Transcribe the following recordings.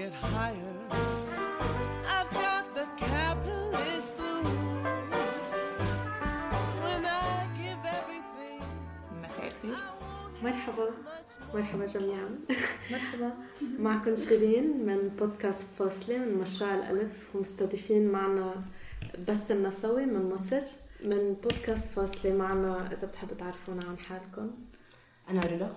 get higher. I've got the capitalist blues. When I give everything. مساء الخير. مرحبا. مرحبا جميعا. مرحبا. معكم شيرين من بودكاست فاصلة من مشروع الألف ومستضيفين معنا بس النسوي من مصر. من بودكاست فاصلة معنا إذا بتحبوا تعرفونا عن حالكم. أنا رولا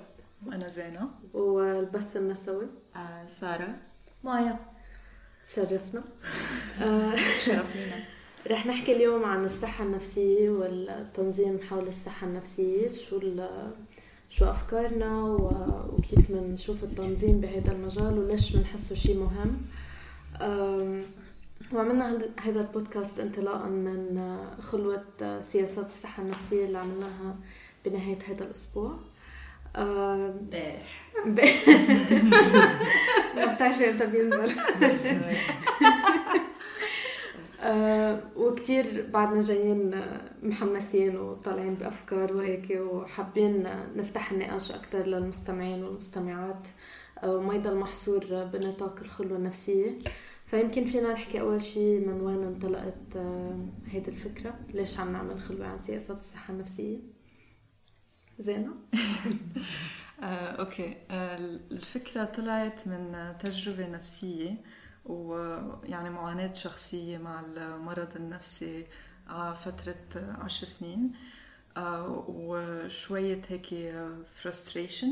وأنا زينة. والبث النسوي آه سارة. مايا. تشرفنا. شرف لنا رح نحكي اليوم عن الصحة النفسية والتنظيم حول الصحة النفسية شو شو أفكارنا وكيف بنشوف التنظيم بهذا المجال وليش بنحسه شيء مهم. وعملنا هذا البودكاست انطلاقا من خلوة سياسات الصحة النفسية اللي عملناها بنهاية هذا الأسبوع. امبارح. ما بتعرفي إمتى بينزل. آه وكتير بعدنا جايين محمسين وطالعين بأفكار وهيك وحابين نفتح النقاش أكتر للمستمعين والمستمعات. آه، وما يضل محصور بنطاق الخلوة النفسية فيمكن فينا نحكي أول شيء من وين انطلقت آه، هيدي الفكرة. ليش عم نعمل خلوة عن سياسات الصحة النفسية؟ زينة؟ آه، أوكي. آه، الفكرة طلعت من تجربة نفسية ويعني معاناة شخصية مع المرض النفسي على فترة عشر سنين. آه، وشوية هيك frustration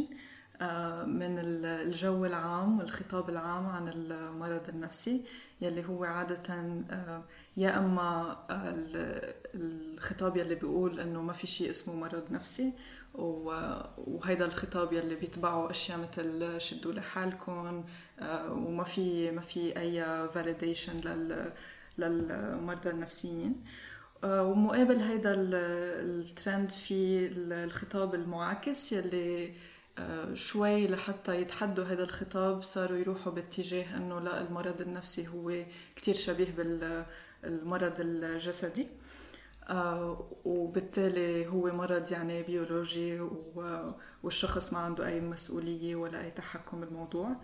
من ال- الجو العام والخطاب العام عن المرض النفسي يلي هو عادة يا أما ال- الخطاب يلي بيقول إنه ما في شيء اسمه مرض نفسي وهيدا الخطاب يلي بيتبعوا أشياء مثل شدوا لحالكم آه، وما في ما في أي فاليديشن لل للمرضى النفسيين. آه، ومقابل هيدا ال- الترند في الخطاب المعاكس يلي آه، شوي لحتى يتحدوا هذا الخطاب صاروا يروحوا باتجاه إنه لا المرض النفسي هو كتير شبيه بالمرض الجسدي. وبالتالي هو مرض يعني بيولوجي والشخص ما عنده أي مسؤولية ولا أي تحكم بالموضوع.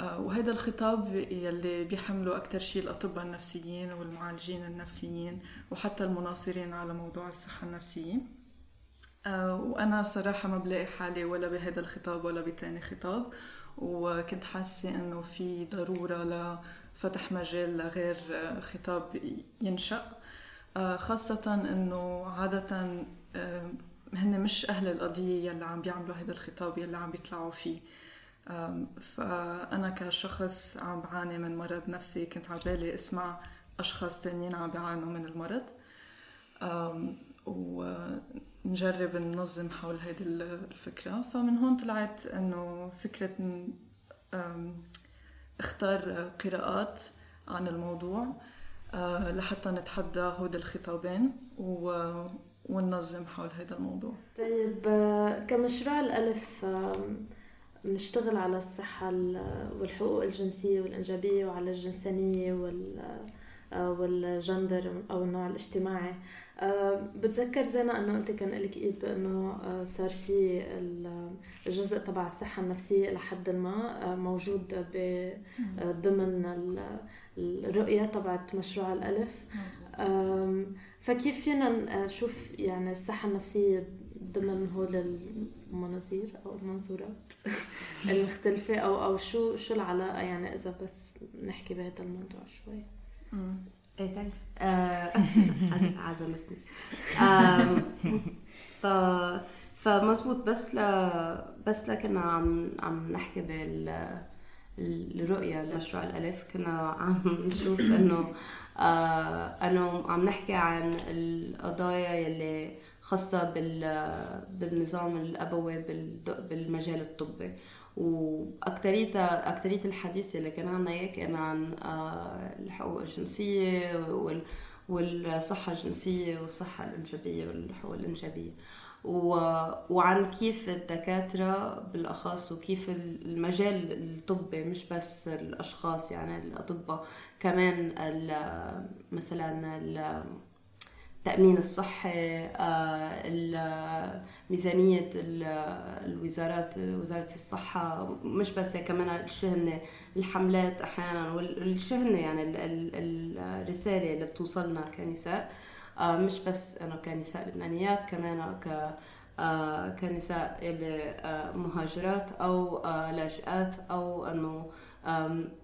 آه، وهذا الخطاب يلي بيحمله أكثر شيء الأطباء النفسيين والمعالجين النفسيين وحتى المناصرين على موضوع الصحة النفسية. آه، وأنا صراحة ما بلاقي حالي ولا بهذا الخطاب ولا بتاني خطاب وكنت حاسة إنه في ضرورة لفتح مجال لغير آه، خطاب ينشأ. آه، خاصة إنه عادة آه، هن مش أهل القضية يلي عم بيعملوا هذا الخطاب يلي عم بيطلعوا فيه. فأنا كشخص عم بعاني من مرض نفسي كنت عبالي أسمع أشخاص تانيين عم بيعانوا من المرض. ونجرب ننظم حول هذه الفكرة. فمن هون طلعت إنه فكرة اختار قراءات عن الموضوع. آه، لحتى نتحدى هود الخطابين و... وننظم حول هذا الموضوع. طيب آه، كمشروع الألف بنشتغل على الصحة ال- والحقوق الجنسية والإنجابية وعلى الجنسانية وال آه، والجندر أو النوع الاجتماعي. آه، بتذكر زينة أنه أنت كان لك إيد بأنه آه، صار في ال- الجزء تبع الصحة النفسية لحد ما آه، موجود آه، ضمن الرؤية تبعت مشروع الألف. فكيف فينا نشوف يعني الصحة النفسية ضمن هول المناظير أو المنظورات المختلفة؟ أو أو شو شو العلاقة يعني إذا بس نحكي بهذا الموضوع شوي؟ إيه ثانكس عزمتني. آم، ف فمزبوط بس ل بس لكنا عم عم نحكي بال الرؤية لمشروع الألف كنا عم نشوف إنه آه إنه عم نحكي عن القضايا يلي بال بالنظام الأبوي بالد- بالمجال الطبي. وأكترية أكترية الحديث اللي كان عنا إياه كان عن آه الحقوق الجنسية وال والصحة الجنسية والصحة الإنجابية والحقوق الإنجابية. وعن كيف الدكاترة بالأخص وكيف المجال الطبي مش بس الأشخاص يعني الأطباء كمان. مثلا ال... التأمين الصحي آه، ميزانية ال- الوزارات وزارة الصحة مش بس كمان الشهنة الحملات أحيانا والشهنة يعني ال- ال- الرسالة اللي بتوصلنا كنساء مش بس انه كنساء لبنانيات كمان ك آه، كنساء اللي آه، مهاجرات أو آه، لاجئات أو إنه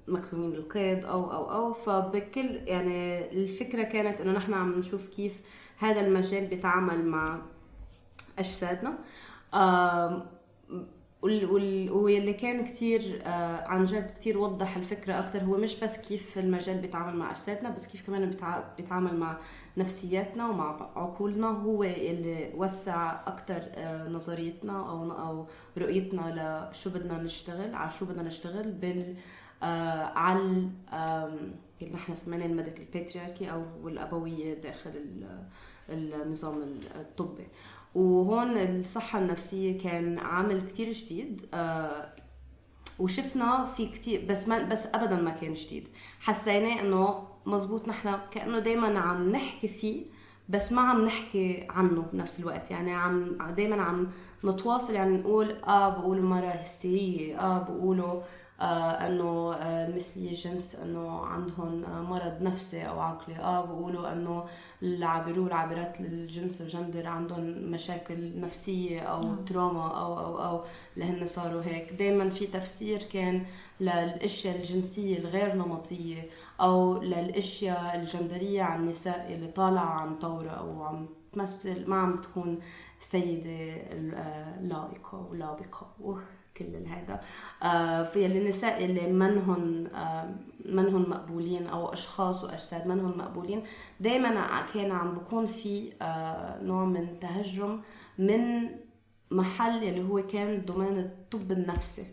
مكتومين القيد أو أو أو. فبكل يعني الفكرة كانت إنه نحن عم نشوف كيف هذا المجال بيتعامل مع أجسادنا. واللي كان كتير آه، عن جد كتير وضح الفكرة أكتر هو مش بس كيف المجال بيتعامل مع أجسادنا بس كيف كمان بيتع- بيتعامل مع نفسياتنا ومع عقولنا هو اللي وسع أكتر آه، نظريتنا أو أو رؤيتنا لشو بدنا نشتغل على شو بدنا نشتغل بال آه، على اللي نحن سميناه ال medical patriarchy أو الأبوية داخل ال- النظام الطبي. وهون الصحة النفسية كان عامل كتير جديد آه، وشفنا في كتير بس ما بس ابدا ما كان جديد. حسيناه إنه مزبوط نحن كأنه دائما عم نحكي فيه بس ما عم نحكي عنه بنفس الوقت. يعني عم دائما عم نتواصل يعني نقول آه بقولوا مرة هستيرية آه بقولوا آه إنه آه مثلي جنس إنه عندهم آه مرض نفسي أو عقلي. آه بقولوا إنه العابرو والعابرات للجنس وجندر عندهم مشاكل نفسية أو تروما أو أو أو لهن صاروا هيك. دائما في تفسير كان للأشياء الجنسية الغير نمطية أو للأشياء الجندرية عن النساء اللي طالعة عن طورة أو عم تمثل ما عم تكون سيدة آه، لائقة ولابقة وكل هذا آه، في النساء اللي منهن آه، منهن مقبولين أو أشخاص وأجساد منهن مقبولين دائما كان عم بكون في نوع من تهجم من محل اللي هو كان دومين الطب النفسي.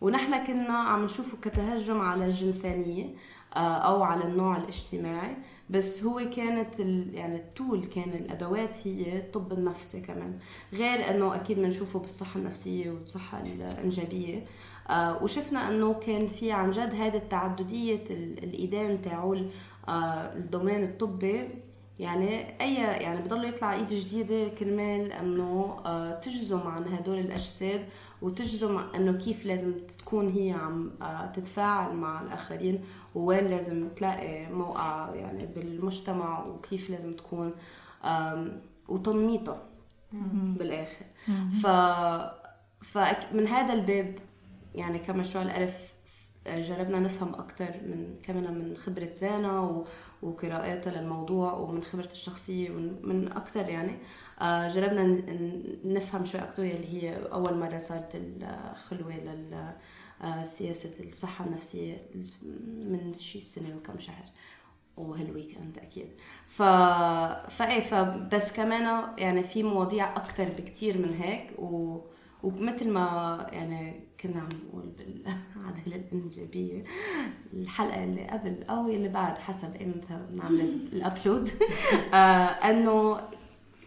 ونحن كنا عم نشوفه كتهجم على الجنسانية آه أو على النوع الاجتماعي. بس هو كانت. يعني التول كان الأدوات هي الطب النفسي كمان. غير أنه أكيد بنشوفه بالصحة النفسية والصحة الإنجابية. آه وشفنا أنه كان في عن جد هذه التعددية ال- الإيدان تاعول آه الدومين الطبي. يعني أي يعني بضل يطلع إيد جديدة كرمال إنه تجزم عن هدول الأجساد وتجزم إنه كيف لازم تكون هي عم آه، تتفاعل مع الآخرين ووين لازم تلاقي موقع يعني بالمجتمع وكيف لازم تكون وتنميطها بالآخر. ف فمن هذا الباب يعني كمشروع الالف جربنا نفهم أكثر من كمان من خبرة زانا. وقراءاتها للموضوع ومن خبرة الشخصية ومن أكثر يعني. جربنا ن- ن- نفهم شوي أكثر اللي هي أول مرة صارت الخلوة لل آه، سياسة الصحة النفسية من شي سنة وكم شهر وهالويك إند أكيد. ف فايه فبس كمان يعني في مواضيع أكثر بكتير من هيك و... ومثل ما يعني كنا عم نقول بالعادلة الإنجابية الحلقة اللي قبل أو اللي بعد حسب إمتى بنعمل الأبلود آه إنه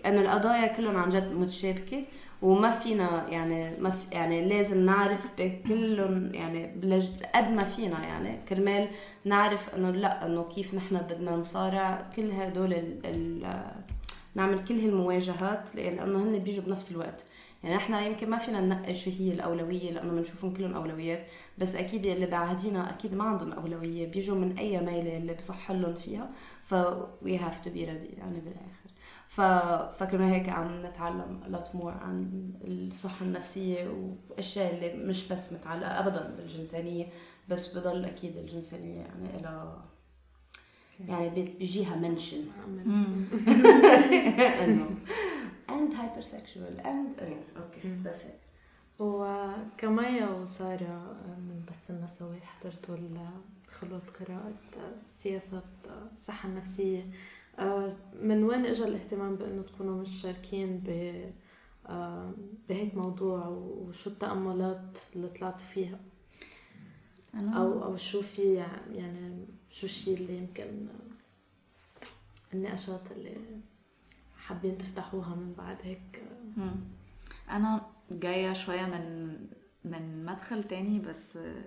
إنه القضايا كلهم عن جد متشابكة وما فينا يعني ما في يعني لازم نعرف بكلهم يعني قد ما فينا يعني كرمال نعرف إنه لا إنه كيف نحن بدنا نصارع كل هدول ال ال نعمل كل هالمواجهات لأنه هن بيجوا بنفس الوقت يعني إحنا يمكن ما فينا ننقي شو هي الأولوية لأنه بنشوفهم كلهم أولويات بس أكيد اللي بعدينا أكيد ما عندهم أولوية بيجوا من أي ميلة اللي بصح لهم فيها ف we have to be ready يعني بالآخر. فكنا هيك عم نتعلم a lot more عن الصحة النفسية وأشياء اللي مش بس متعلقة أبدا بالجنسانية بس بضل أكيد الجنسانية يعني إلى يعني بي- بيجيها mention. إنه. And hypersexual and إيه، okay بس هيك وكمايا وسارة من بث النسوي حضرتوا خلوة قراءة سياسة الصحة النفسية. من وين اجى الاهتمام بإنه تكونوا مشاركين ب آه، بهيك موضوع وشو التأملات اللي طلعتوا فيها؟ أنا؟ أو أو شو في يعني شو الشيء اللي يمكن النقاشات اللي حابين تفتحوها من بعد هيك. أنا جاية شوية من من مدخل تاني بس آه،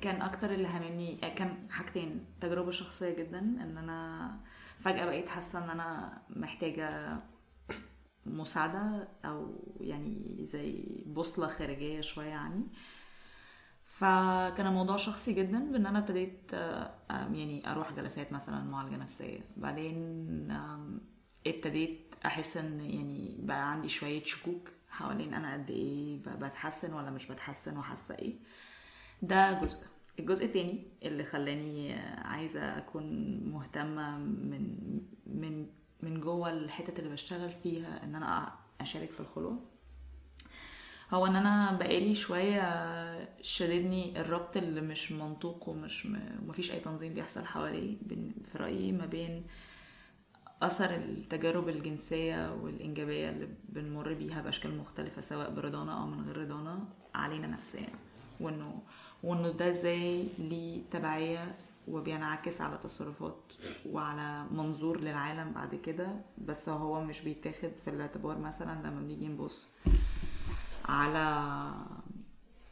كان أكتر اللي همني كان حاجتين تجربة شخصية جدا إن أنا فجأة بقيت حاسة إن أنا محتاجة مساعدة أو يعني زي بوصلة خارجية شوية عني. فكان الموضوع شخصي جدا بإن أنا ابتديت يعني أروح جلسات مثلا معالجة نفسية. بعدين ابتديت أحس إن يعني بقى عندي شوية شكوك حوالين أنا قد إيه بتحسن ولا مش بتحسن وحاسة إيه. ده جزء. الجزء التاني اللي خلاني عايزة أكون مهتمة من من من جوه الحتت اللي بشتغل فيها إن أنا أشارك في الخلوة. هو إن أنا بقالي شوية شددني الربط اللي مش منطوق ومش م... ومفيش أي تنظيم بيحصل حواليه في رأيي ما بين أثر التجارب الجنسية والإنجابية اللي بنمر بيها بأشكال مختلفة سواء برضانا أو من غير رضانا علينا نفسيا. وإنه وانه ده إزاي ليه تبعية وبينعكس على تصرفات وعلى منظور للعالم بعد كده. بس هو مش بيتاخد في الاعتبار مثلا لما بنيجي نبص على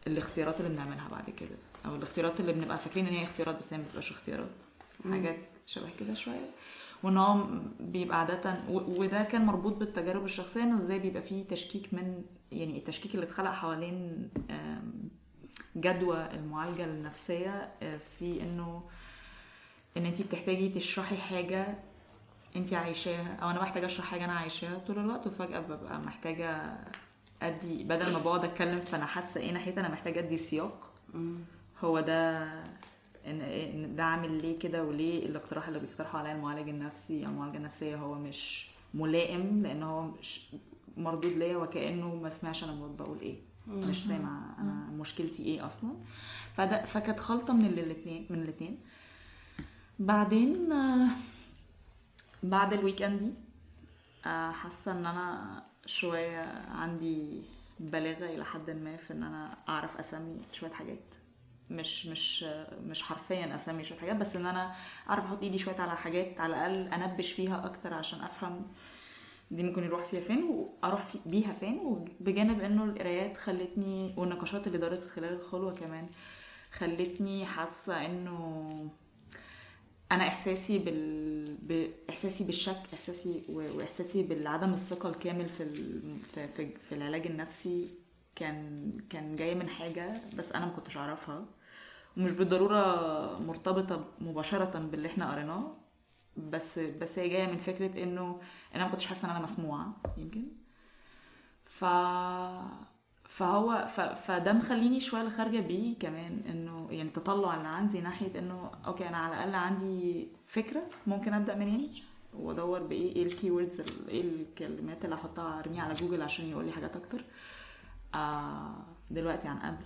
الاختيارات اللي بنعملها بعد كده أو الاختيارات اللي بنبقى فاكرين إن هي اختيارات بس هي ما بتبقاش اختيارات حاجات شبه كده شوية. وإن هو بيبقى عاده وده كان مربوط بالتجارب الشخصية إنه إزاي بيبقى فيه تشكيك من يعني التشكيك اللي اتخلق حوالين جدوى المعالجة النفسية آه، في إنه إن انت بتحتاجي تشرحي حاجة انت عايشاها أو أنا محتاجة أشرح حاجة أنا عايشاها طول الوقت وفجأة ببقى محتاجة أدي بدل ما بقعد أتكلم فأنا حاسة إيه ناحيتها أنا محتاجة أدي سياق. هو ده إن ده عامل ليه كده وليه الاقتراح اللي بيقترحه عليا المعالج النفسي؟ أو المعالجة النفسية هو مش ملائم لأن هو مش مردود ليا وكأنه ما سمعش أنا بقول إيه. مش سامع أنا مشكلتي إيه أصلا. فده فكانت خلطه من الاثنين من الاثنين بعدين بعد ال weekend دي آه، حاسة إن أنا شوية عندي بلاغة إلى حد ما في إن أنا أعرف اسمي شوية حاجات. مش مش مش حرفيا اسمي شوية حاجات بس إن أنا أعرف أحط إيدي شوية على حاجات على الأقل أنبش فيها أكتر عشان أفهم دي ممكن يروح فيها فين وأروح في بيها فين وبجانب إنه القرايات خلتني والنقاشات اللي دارت خلال الخلوة كمان خلتني حاسة إنه أنا إحساسي بال... باحساسي بالشك إحساسي. وإحساسي بالعدم الثقة الكامل في ال... في... في في العلاج النفسي كان كان جاي من حاجة بس أنا ما كنتش أعرفها ومش بالضرورة مرتبطة مباشرة باللي إحنا قريناه بس بس هي جاية من فكرة إنه أنا ما كنتش حاسة إن أنا مسموعة يمكن. ف فهو ف... فده مخليني شوية اللي خارجة بيه كمان إنه يعني التطلع اللي عندي ناحية إنه okay أنا على الأقل عندي فكرة ممكن أبدأ منين؟ وأدور بإيه؟ إيه ال keywords إيه الكلمات اللي احطها أرميها على جوجل عشان يقول لي حاجات أكتر. آه دلوقتي عن قبل.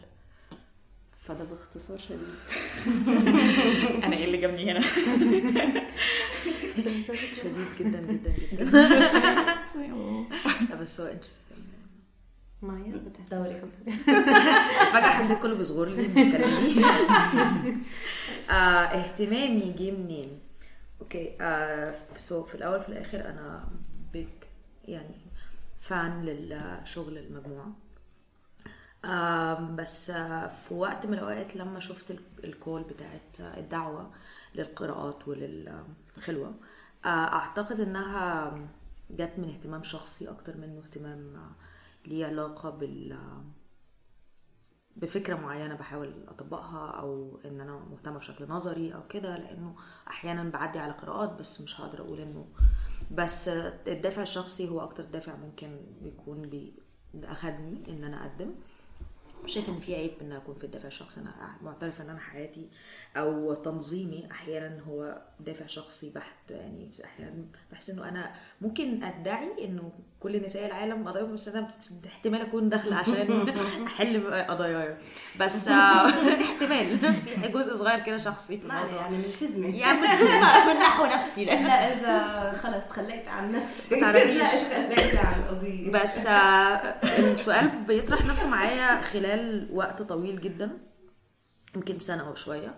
فده باختصار شديد. أنا إيه اللي جابني هنا؟ شديد جدا جدا جدا. لا بس هو interesting معايا دوري فجأة حسيت كله بيصغر لي آه اهتمامي جه منين؟ okay آه so في الأول في الآخر أنا big يعني fan للشغل المجموعة. بس في وقت من الأوقات لما شفت ال- الكول بتاعت الدعوة للقراءات وللخلوة آه، أعتقد إنها جت من اهتمام شخصي أكتر منه اهتمام ليه علاقة بال بفكرة معينة بحاول أطبقها أو إن أنا مهتمة بشكل نظري أو كده لأنه أحيانا بعدي على قراءات بس مش هقدر أقول إنه بس الدافع الشخصي هو أكتر دافع ممكن بيكون بي أخدني إن أنا أقدم. شايفه إن في عيب إن أكون في الدافع الشخصي أنا معترفه إن أنا حياتي أو تنظيمي أحيانا هو دافع شخصي بحت يعني أحيانا بحس إنه أنا ممكن أدعي إنه كل نساء العالم قضاياهم بس أنا احتمال أكون داخلة عشان أحل قضاياي بس احتمال. في جزء صغير كده شخصي في ما الموضوع. يعني ملتزمه يعني ملتزمة من نحو نفسي لا إذا خلص تخليت عن نفسك. بتعرفيش. لا تخليت عن القضية بس آه، السؤال بيطرح نفسه معايا خلال وقت طويل جدا يمكن سنة أو شوية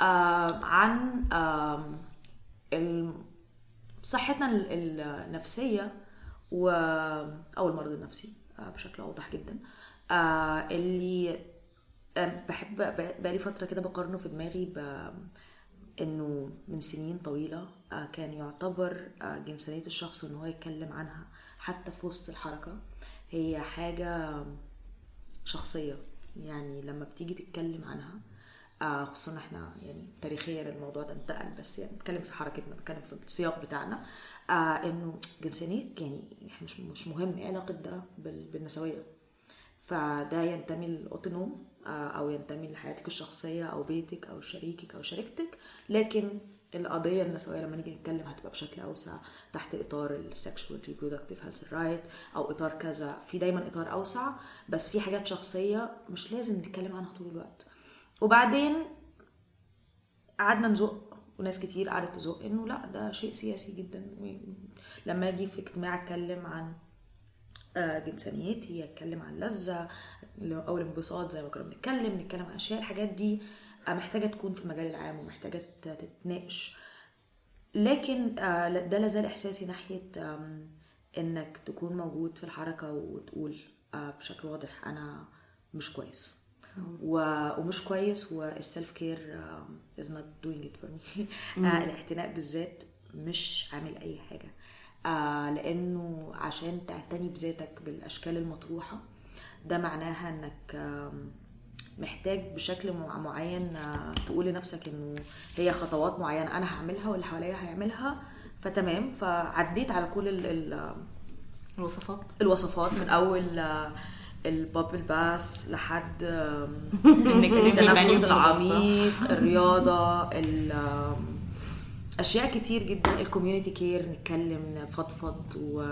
آه، عن صحتنا ال- النفسية و أو المرض النفسي آه، بشكل أوضح جدا. آه، اللي آه، بحب بقالي فترة كده بقارنه في دماغي ب إنه من سنين طويلة كان يعتبر جنسانية الشخص إن هو يتكلم عنها حتى في وسط الحركة هي حاجة شخصية. يعني لما بتيجي تتكلم عنها خصوصا إحنا يعني تاريخيا الموضوع ده انتقل بس يعني بنتكلم في حركتنا بنتكلم في السياق بتاعنا. آه إنه جنسانية يعني إحنا مش مش مهم إيه علاقة ده بال- بالنسوية. فده ينتمي للأوتونوم آه، أو ينتمي لحياتك الشخصية أو بيتك أو شريكك أو شريكتك. لكن القضية النسوية لما نيجي نتكلم هتبقى بشكل أوسع تحت إطار ال sexual reproductive health right أو إطار كذا. في دايما إطار أوسع بس في حاجات شخصية مش لازم نتكلم عنها طول الوقت. وبعدين قعدنا نزق وناس كتير قعدت تزق إنه لا ده شيء سياسي جدا. لما أجي في اجتماع أتكلم عن آه، جنسانيتي أتكلم عن لذة أو الانبساط زي ما كنا بنتكلم نتكلم عن أشياء الحاجات دي محتاجة تكون في المجال العام ومحتاجة تتناقش. لكن آه، ده لازال إحساسي ناحية إنك تكون موجود في الحركة وتقول آه، بشكل واضح أنا مش كويس. و- ومش كويس وال self-care is not doing it for me الاعتناء بالذات مش عامل أي حاجة. آه لأنه عشان تعتني بذاتك بالأشكال المطروحة ده معناها إنك آم، محتاج بشكل مع- معين آه، تقول لنفسك إنه هي خطوات معينة أنا هعملها واللي حواليا هيعملها فتمام. فعديت على كل ال ال الوصفات. الوصفات من أول آه، ال bubble bath لحد التنفس بالظبط. العميق الرياضة أشياء كتير جدا ال community care نتكلم نفضفض و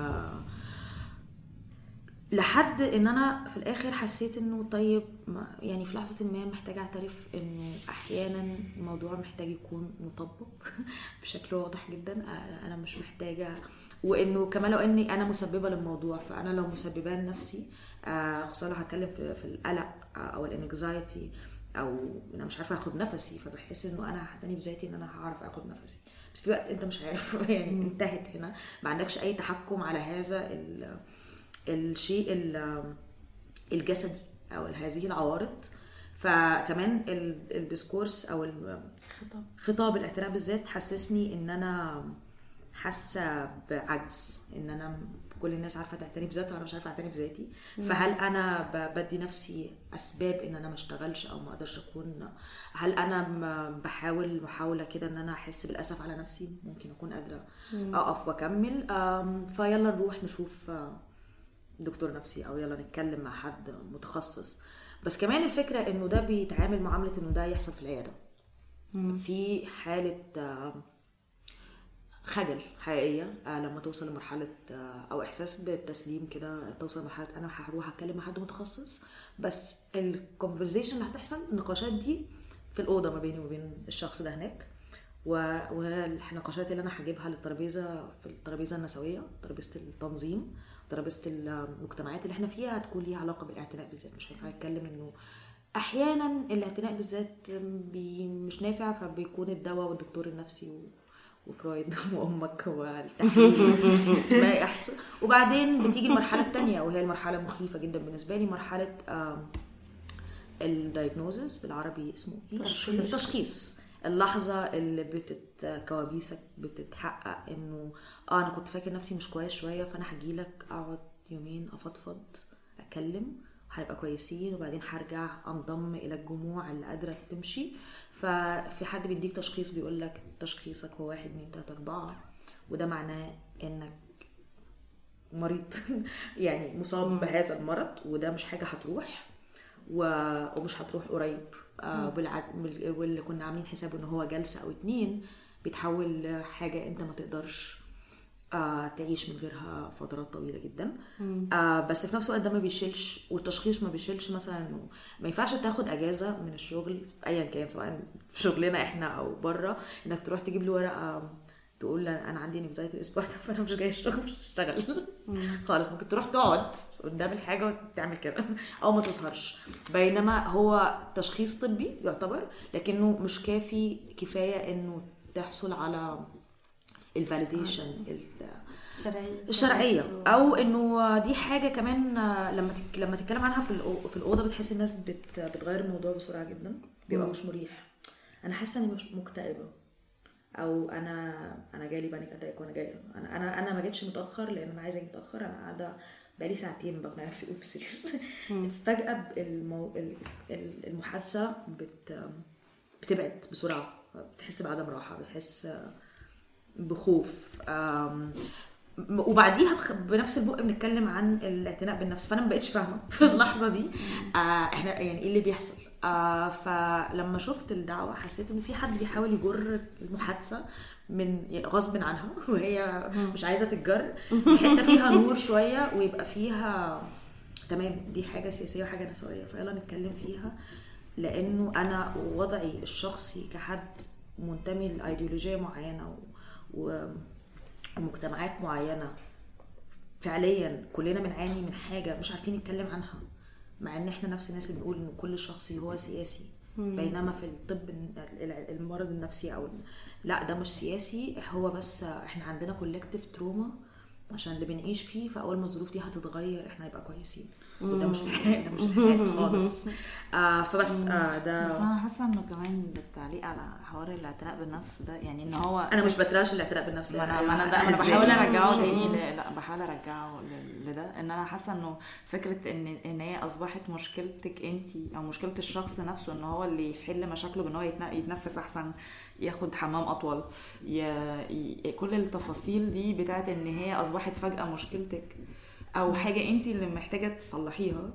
لحد إن أنا في الآخر حسيت إنه طيب يعني في لحظة ما محتاجة أعترف إنه أحيانا الموضوع محتاج يكون مطبق بشكل واضح جدا أنا مش محتاجة وإنه كمان لو إني أنا مسببة للموضوع فأنا لو مسبباه لنفسي خصوصا لو هتكلم في, في القلق آه، أو الانكزايتي أو أنا مش عارفة آخد نفسي فبحس إنه أنا هعتني بذاتي إن أنا هعرف آخد نفسي. بس في وقت أنت مش عارف يعني انتهت هنا. ما عندكش أي تحكم على هذا ال- الشيء ال- الجسدي أو هذه العوارض. فكمان ال- الديسكورس أو خطاب. الاعتراف بالذات حسسني إن أنا حاسة بعجز إن أنا كل الناس عارفة تعتني بذاتها وأنا مش عارفة أعتني بذاتي. فهل أنا بدي نفسي أسباب إن أنا ما أشتغلش أو ما أقدرش أكون؟ هل أنا بحاول محاولة كده إن أنا أحس بالأسف على نفسي؟ ممكن أكون قادرة أقف وأكمل. فيلا نروح نشوف آه، دكتور نفسي أو يلا نتكلم مع حد متخصص. بس كمان الفكرة إنه ده بيتعامل معاملة إنه ده يحصل في العيادة. في حالة خجل حقيقيه آه، لما توصل لمرحلة آه، أو إحساس بالتسليم كده توصل لمرحلة أنا هروح اتكلم مع حد متخصص بس الكونفرزيشن اللي هتحصل النقاشات دي في الأوضة ما بيني وبين الشخص ده هناك والنقاشات اللي أنا هجيبها للترابيزة في الترابيزة النسوية ترابيزة التنظيم ترابيزة المجتمعات اللي إحنا فيها هتكون ليها علاقة بالاعتناء بالذات مش هينفع نتكلم إنه أحيانا الاعتناء بالذات مش نافع فبيكون الدواء والدكتور النفسي. وفرويد وأمك والتحليل وبعدين بتيجي المرحلة الثانية وهي المرحلة المخيفه جدا بالنسبة لي مرحلة آم، ال diagnosis بالعربي اسمه إيه؟ تشخيص. التشخيص اللحظة اللي بتت كوابيسك بتتحقق إنه آه أنا كنت فاكر نفسي مش كويس شوية فأنا هجيلك أقعد يومين أفضفض اتكلم هنبقى كويسين وبعدين هرجع انضم إلى الجموع اللي قادرة تمشي. ففي حد بيديك تشخيص بيقول لك تشخيصك هو واحد اتنين تلاتة أربعة. وده معناه إنك مريض يعني مصاب بهذا المرض وده مش حاجة هتروح و- ومش هتروح قريب. آه واللي كنا عاملين حسابه إن هو جلسة أو اتنين بيتحول لحاجة أنت ما تقدرش آه تعيش من غيرها فترات طويلة جدا. آه بس في نفس الوقت ده ما بيشيلش والتشخيص ما بيشيلش مثلا إنه ما ينفعش تاخد أجازة من الشغل في ايا كان سواء في شغلنا إحنا أو بره إنك تروح تجيب له ورقة تقول أنا عندي anxiety الأسبوع ده فأنا مش جاي الشغل مش هشتغل. خالص ممكن تروح تقعد قدام الحاجة وتعمل كده أو ما تظهرش بينما هو تشخيص طبي يعتبر لكنه مش كافي كفاية إنه تحصل على ال validation الشرعية الشرعيه أو إنه دي حاجة كمان لما تك... لما تتكلم عنها في في الأوضة بتحس الناس بت... بتغير الموضوع بسرعة جدا. بيبقى مش مريح. أنا حاسة إني مش مكتئبة. أو أنا أنا جالي panic attack وأنا جاي أنا أنا أنا ما جيتش متأخر لأن أنا عايزة أجي متأخر. أنا قاعدة بقالي ساعتين بقنع نفسي اقوم في السرير. فجأة المو... ال- ال- المحادثة بت... بتبعد بسرعة. بتحس بعدم راحة. بتحس بخوف. وبعديها بنفس البق بنتكلم عن الاعتناء بالنفس فأنا ما بقتش فاهمة في اللحظة دي. آه إحنا يعني إيه اللي بيحصل؟ آه فلما شفت الدعوة حسيت ان في حد بيحاول يجر المحادثة من غصب عنها وهي مش عايزة تتجر. حتة فيها نور شوية ويبقى فيها تمام دي حاجة سياسية وحاجة نسوية فيلا نتكلم فيها. لأنه أنا وضعي الشخصي كحد منتمي لأيديولوجية معينة و... ومجتمعات معينة. فعليا كلنا بنعاني من حاجة مش عارفين نتكلم عنها مع إن إحنا نفس الناس اللي بنقول إن كل شخصي هو سياسي. بينما في الطب ال- ال- المرض النفسي أو لأ ده مش سياسي هو بس إحنا عندنا collective trauma عشان اللي بنعيش فيه فأول ما الظروف دي هتتغير إحنا هنبقى كويسين. وده مش الحال ده مش الحال خالص. آه فبس آه بس ده أنا حاسة إنه كمان بالتعليق على حوار الاعتناء بالنفس ده يعني إن هو أنا مش ب trash الاعتناء بالنفس ما أنا ما أنا ده إزاي؟ بحاول أرجعه تاني لا بحاول أرجعه لده إن أنا حاسة إنه فكرة إن إن هي أصبحت مشكلتك انت أو مشكلة الشخص نفسه إن هو اللي يحل مشاكله بإن هو يتن- يتنفس أحسن ياخد حمام أطول. ي... ي... كل التفاصيل دي بتاعت إن هي أصبحت فجأة مشكلتك أو حاجة انت اللي محتاجة تصلحيها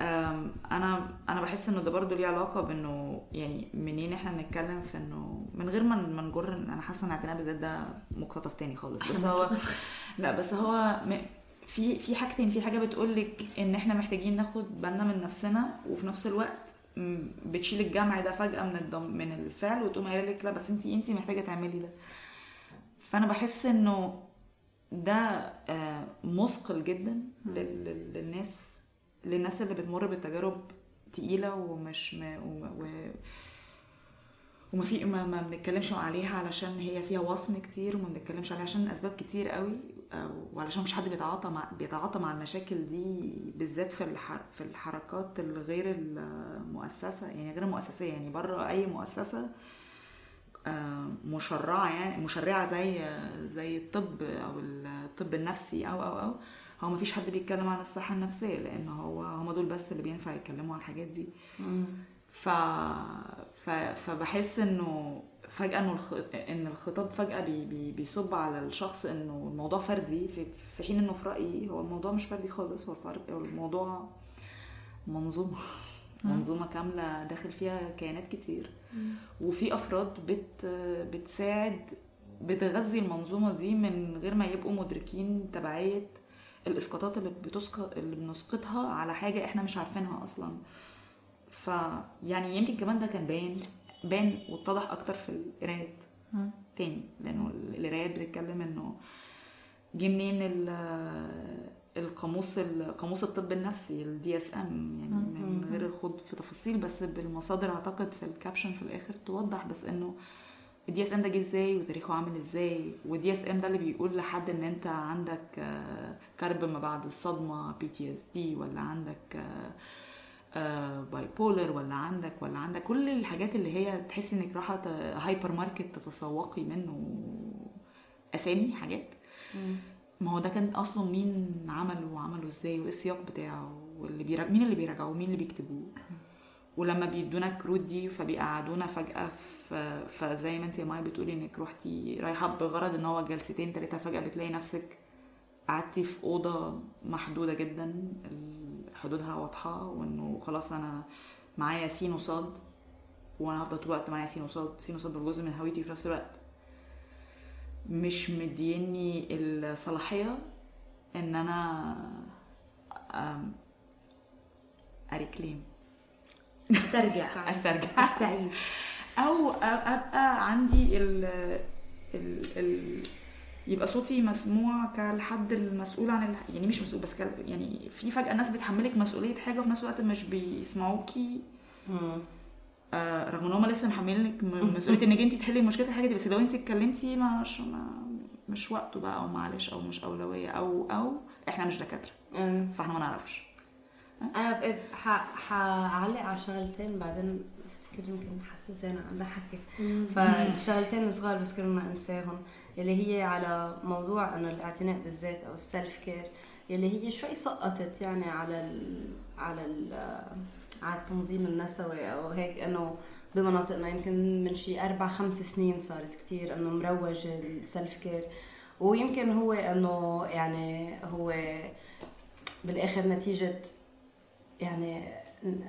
أنا أنا بحس إنه ده برضو ليه علاقة بإنه يعني منين إحنا بنتكلم في إنه من غير ما ما نجر أنا حاسة إن الاعتناء بالذات ده مقتطف تاني خالص. بس هو لا بس هو في في حاجتين في حاجة بتقول لك إن إحنا محتاجين ناخد بالنا من نفسنا وفي نفس الوقت بتشيل الجمع ده فجأة من الضم من الفعل وتقوم قايلة لك لا بس انت انت محتاجة تعملي ده. فأنا بحس إنه ده آه، مثقل جدا لل- لل- للناس للناس اللي بتمر بتجارب تقيلة ومش ما و... وما في ما, ما بنتكلمش عليها علشان هي فيها وصم كتير وما بنتكلمش عليها عشان أسباب كتير قوي أو- وعلشان مفيش حد بيتعاطى مع بيتعاطى مع المشاكل دي بالذات في الحر... في الحركات الغير المؤسسة يعني غير المؤسسيه يعني بره أي مؤسسة آه، مشرعة يعني مشرعة زي زي الطب أو الطب النفسي أو أو أو. هو مفيش حد بيتكلم عن الصحة النفسية لأن هو هم دول بس اللي بينفع يتكلموا عن الحاجات دي. ف... ف... فبحس إنه فجأة إنه الخ... إن الخطاب فجأة بي... بي... بيصب على الشخص إنه الموضوع فردي في... في حين إنه في رأيي هو الموضوع مش فردي خالص هو الفرق هو الموضوع منظومة. منظومة كاملة داخل فيها كيانات كتير. وفي أفراد بت... بتساعد بتغذي المنظومة دي من غير ما يبقوا مدركين تبعية الإسقاطات اللي بتسقط اللي بنسقطها على حاجة إحنا مش عارفينها أصلا. ف يعني يمكن كمان ده كان باين بان واتضح أكتر في القرايات تاني لأنه القرايات بتتكلم إنه جه منين القاموس قاموس الطب النفسي الدي اس ام يعني من غير الخوض في تفاصيل بس بالمصادر أعتقد في ال caption في الآخر توضح بس إنه ال DSM ده جه إزاي وتاريخه عامل إزاي وال DSM ده اللي بيقول لحد إن أنت عندك آه، كرب ما بعد الصدمة PTSD ولا عندك bipolar ولا عندك ولا عندك كل الحاجات اللي هي تحسي إنك رايحة هايبر ماركت تتسوقي منه أسامي حاجات. ما هو ده كان أصلا مين عمله وعمله إزاي وإيه السياق بتاعه واللي بيرا... مين اللي بيراجعوه؟ مين اللي بيكتبوه؟ ولما بيدونا الكروت دي فبيقعدونا فجأة ف... فزي ما انت يا ماي بتقولي إنك روحتي رايحة بغرض إن هو جلستين تلاتة فجأة بتلاقي نفسك قعدتي في أوضة محدودة جدا حدودها واضحة وإنه خلاص أنا معايا سين وصاد وأنا هفضل طول الوقت معايا سين وصاد سين وصاد جزء من هويتي في نفس الوقت. مش مديني الصلاحية إن أنا ا reclaim أسترجع. أسترجع. أستعيد. أو أبقى عندي ال ال ال يبقى صوتي مسموع كالحد المسؤول عن ال... يعني مش مسؤول بس كال... يعني في فجأة ناس بتحملك مسؤولية حاجة وفي نفس الوقت مش بيسمعوكي. آه رغم إن هم لسه محملينك م- مسؤولية إنك انت تحلي مشكلة الحاجة دي بس لو انت اتكلمتي مش ما مش وقته بقى أو معلش أو مش أولوية أو أو إحنا مش دكاترة. فإحنا ما نعرفش. أنا ح- حعلق على شغلتين بعدين بفتكر يمكن حسسانا عم بحكي فشغلتين صغار بس كل ما أنساهم. يلي هي على موضوع انه الاعتناء بالذات أو السلف كير يلي هي شوي سقطت يعني على ال على ال على التنظيم النسوي أو هيك انه بمناطقنا يمكن من شي أربع خمس سنين صارت كتير إنه مروج ال self-care ويمكن هو إنه يعني هو بالآخر نتيجة يعني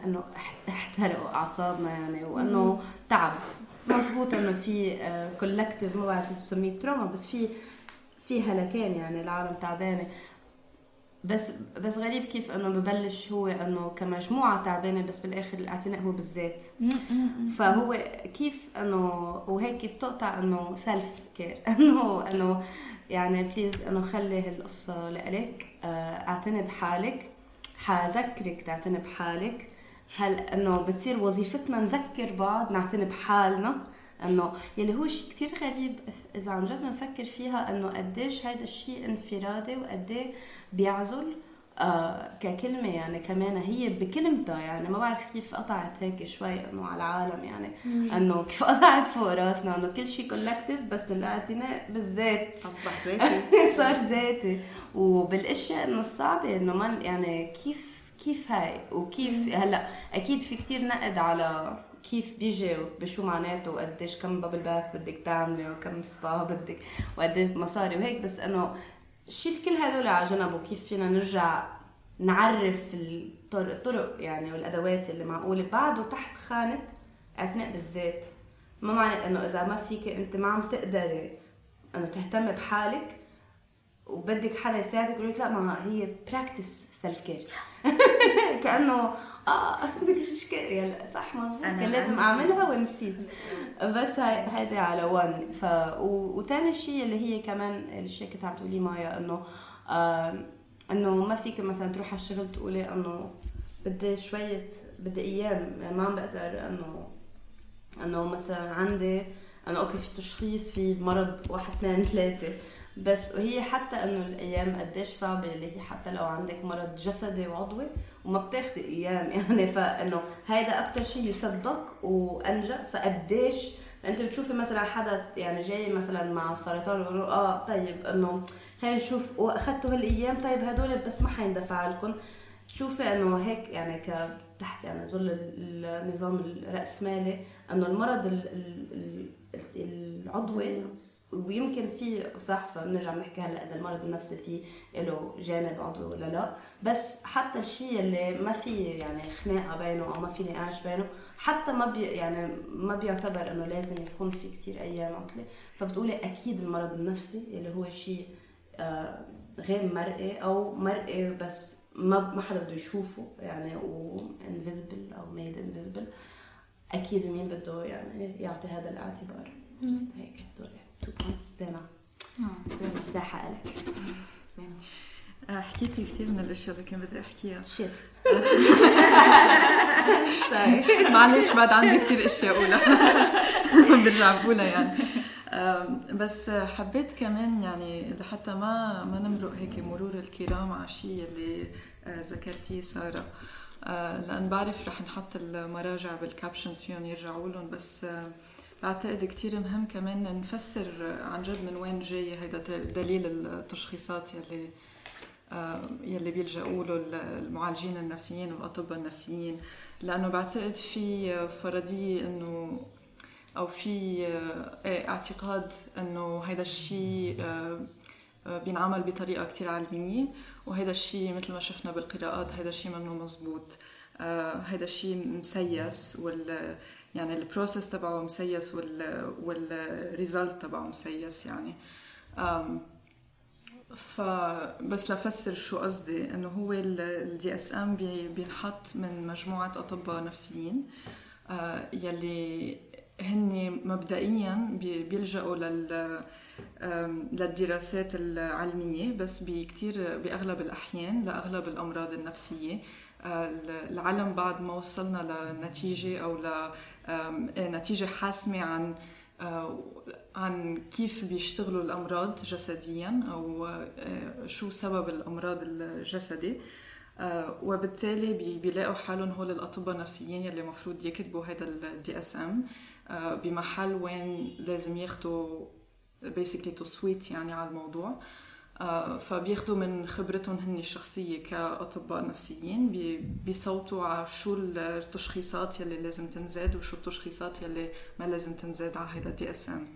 إنه اح- احترقوا أعصابنا يعني وإنه تعب. مزبوط إنه في collective ما بعرف اذا بسميه trauma بس في في هلكان يعني العالم تعبانة. بس بس غريب كيف إنه ببلش هو إنه كمجموعة تعبانة بس بالآخر الاعتناء هو بالذات. فهو كيف إنه وهيك كيف تقطع إنه self-care إنه إنه يعني please إنه خلي هالقصة لإلك. آه، اعتني بحالك. حذكرك تعتني بحالك. هل إنه بتصير وظيفتنا نذكر بعض نعتني بحالنا؟ إنه يلي هو شيء كثير غريب إذا عن جد بنفكر فيها إنه قديش هيدا الشيء انفرادي وقديه بيعزل آه ككلمة يعني كمان هي بكلمتها يعني ما بعرف كيف قطعت هيك شوي إنه على العالم يعني إنه كيف قطعت فوق راسنا إنه كل شيء كولكتيف بس الأعتناء بالذات. أصبح ذاتي. صار ذاتي. وبالأشياء إنه الصعبة إنه ما يعني كيف كيف هاي؟ وكيف هلأ أكيد في كتير نقد على كيف بيجي بشو معناته وقديش كم bubble bath بدك تعملي وكم سبا بدك وقديش مصاري وهيك بس إنه شيل كل هدول على جنب وكيف فينا نرجع نعرف الطرق يعني والأدوات اللي معقولة بعده تحت خانة اعتناء بالذات. ما معنى إنه إذا ما فيك أنت ما عم تقدري إنه تهتمي بحالك وبدك حدا يساعدك يقول لك لا ما هي practice self care كأنه آه يلا صح مزبوط أنا كان لازم أعملها ونسيت. بس هيدا على وان ف و... وتاني شيء اللي هي كمان الشيء كنت عم تقولي مايا إنه آه إنه ما فيك مثلا تروح على الشغل تقولي إنه بدي شوية بدي أيام. يعني ما عم بقدر إنه إنه مثلا عندي إنه أوكي في تشخيص في مرض واحد اثنين ثلاثة. بس وهي حتى إنه الأيام قديش صعبة اللي هي حتى لو عندك مرض جسدي وعضوي وما بتاخذي أيام. يعني فإنه هيدا أكثر شيء يصدق وانجا فقديش؟ انت بتشوفي مثلا حدا يعني جاي مثلا مع السرطان آه طيب إنه هاي شوف وأخذتوا هالأيام طيب هدول بس ما حيندفع لكم. شوفي إنه هيك يعني ك تحت يعني ظل ال- النظام الرأسمالي إنه المرض ال- ال- ال- العضوي ويمكن في صح فبنرجع بنحكي هلأ إذا المرض النفسي فيه له جانب عضوي ولا لا. بس حتى الشيء اللي ما في يعني خناقة بينه أو ما في نقاش بينه حتى ما بي يعني ما بيعتبر إنه لازم يكون في كتير أيام عطلة. فبتقولي أكيد المرض النفسي اللي هو شيء آه، غير مرئي أو مرئي بس ما ما حدا بده يشوفه يعني و invisible أو made invisible أكيد مين بده يعني يعطي هذا الاعتبار. جست هيك هدول points زينة مساحة لك آه، حكيتي كثير من الأشياء اللي كان بدي أحكيها. shit. معلش بعد عندي كثير أشياء اقولها برجع بقولها يعني. بس حبيت كمان يعني إذا حتى ما ما نمرق هيك مرور الكرام على الشيء اللي آه، ذكرتيه سارة. آه، لأن بعرف رح نحط المراجع بال captions فيهم يرجعوا لهم. بس آه، بعتقد كتير مهم كمان نفسر عن جد من وين جاي هيدا دليل التشخيصات يلي آه، يلي بيلجأوا له المعالجين النفسيين والأطباء النفسيين. لأنه بعتقد في فرضية إنه أو في آه، إيه، اعتقاد إنه هيدا الشيء آه، بينعمل بطريقة كتير علمية وهيدا الشيء مثل ما شفنا بالقراءات هيدا الشيء منه مزبوط هيدا الشيء مسيس وال يعني ال process تبعه مسيس وال وال result تبعه مسيس يعني. فبس لفسر شو قصدي إنه هو ال DSM بينحط من مجموعة أطباء نفسيين آه، يلي هن مبدئيا بي- بيلجأوا لل للدراسات العلمية بس بكتير بأغلب الأحيان لأغلب الأمراض النفسية. العلم بعد ما وصلنا لنتيجة أو لنتيجة حاسمة عن آه، عن كيف بيشتغلوا الأمراض جسديا أو آه، شو سبب الأمراض الجسدي. آه، وبالتالي بي- بيلاقوا حالهم هول الأطباء النفسيين يلي المفروض يكتبوا هذا ال DSM بمحل وين لازم ياخذوا basically تصويت يعني على الموضوع. فبياخدوا من خبرتهم هن الشخصية كأطباء نفسيين بي- بيصوتوا على شو التشخيصات يلي لازم تنزاد وشو التشخيصات يلي ما لازم تنزاد على هيدا DSM.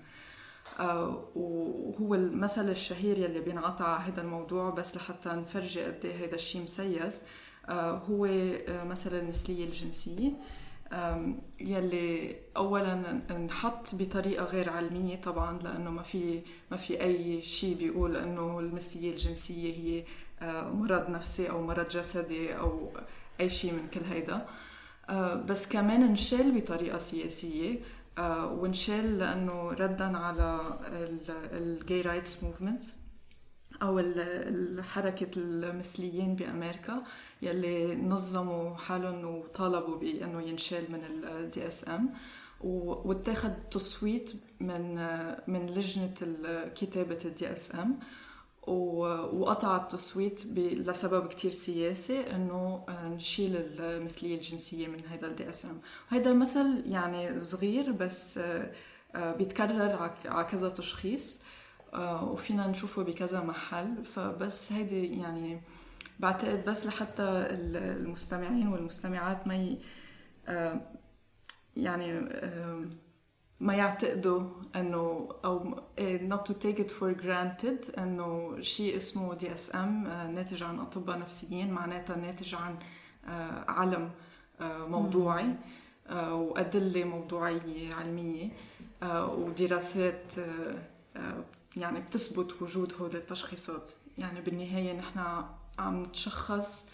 وهو المثل الشهير يلي بينعطى على هذا الموضوع بس لحتى نفرجي قد إيه هذا الشيء مسيس آه، هو آه، مثل المثلية الجنسية. آم، يلي اولا انحط بطريقة غير علمية طبعا لأنه ما في ما في أي شيء بيقول إنه المثليه الجنسية هي آه، مرض نفسي أو مرض جسدي أو أي شيء من كل هيدا. آه، بس كمان انشال بطريقة سياسية آه، وانشال لأنه ردا على ال gay rights movement أو حركة المثليين بأمريكا يلي نظموا حالهم وطالبوا بأنه ينشال من ال DSM واتخذ تصويت من من لجنة كتابة ال DSM وقطع التصويت لسبب كتير سياسي إنه نشيل المثلية الجنسية من هذا ال DSM وهذا المثل يعني صغير بس آه، بيتكرر على كذا تشخيص. وفينا نشوفه بكذا محل. فبس هيدي يعني بعتقد بس لحتى ال- المستمعين والمستمعات ما ي... آه، يعني آه، ما يعتقدوا إنه أو إيه، not to take it for granted إنه شيء اسمه دي اس ام ناتج عن أطباء نفسيين معناتها ناتج عن آه، علم آه، موضوعي آه، وأدلة موضوعية علمية آه، ودراسات آه، آه، يعني بتثبت وجود هول التشخيصات. يعني بالنهاية نحن عم نتشخص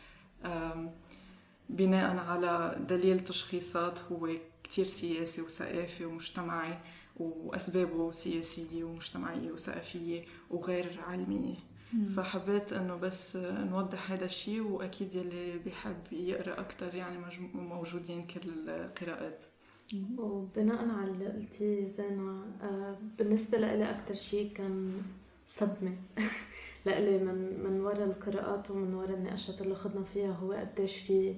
بناء على دليل تشخيصات هو كتير سياسي وثقافي ومجتمعي وأسبابه سياسية ومجتمعية وثقافية وغير علمية. فحبيت إنه بس نوضح هذا الشيء وأكيد يلي بيحب يقرأ أكثر يعني موجودين كل القراءات. وبناء على اللي قلتيه زينة آه، بالنسبة لإلي أكتر شيء كان صدمة. لإلي من من وراء القراءات ومن وراء النقاشات اللي خضنا فيها هو قديش في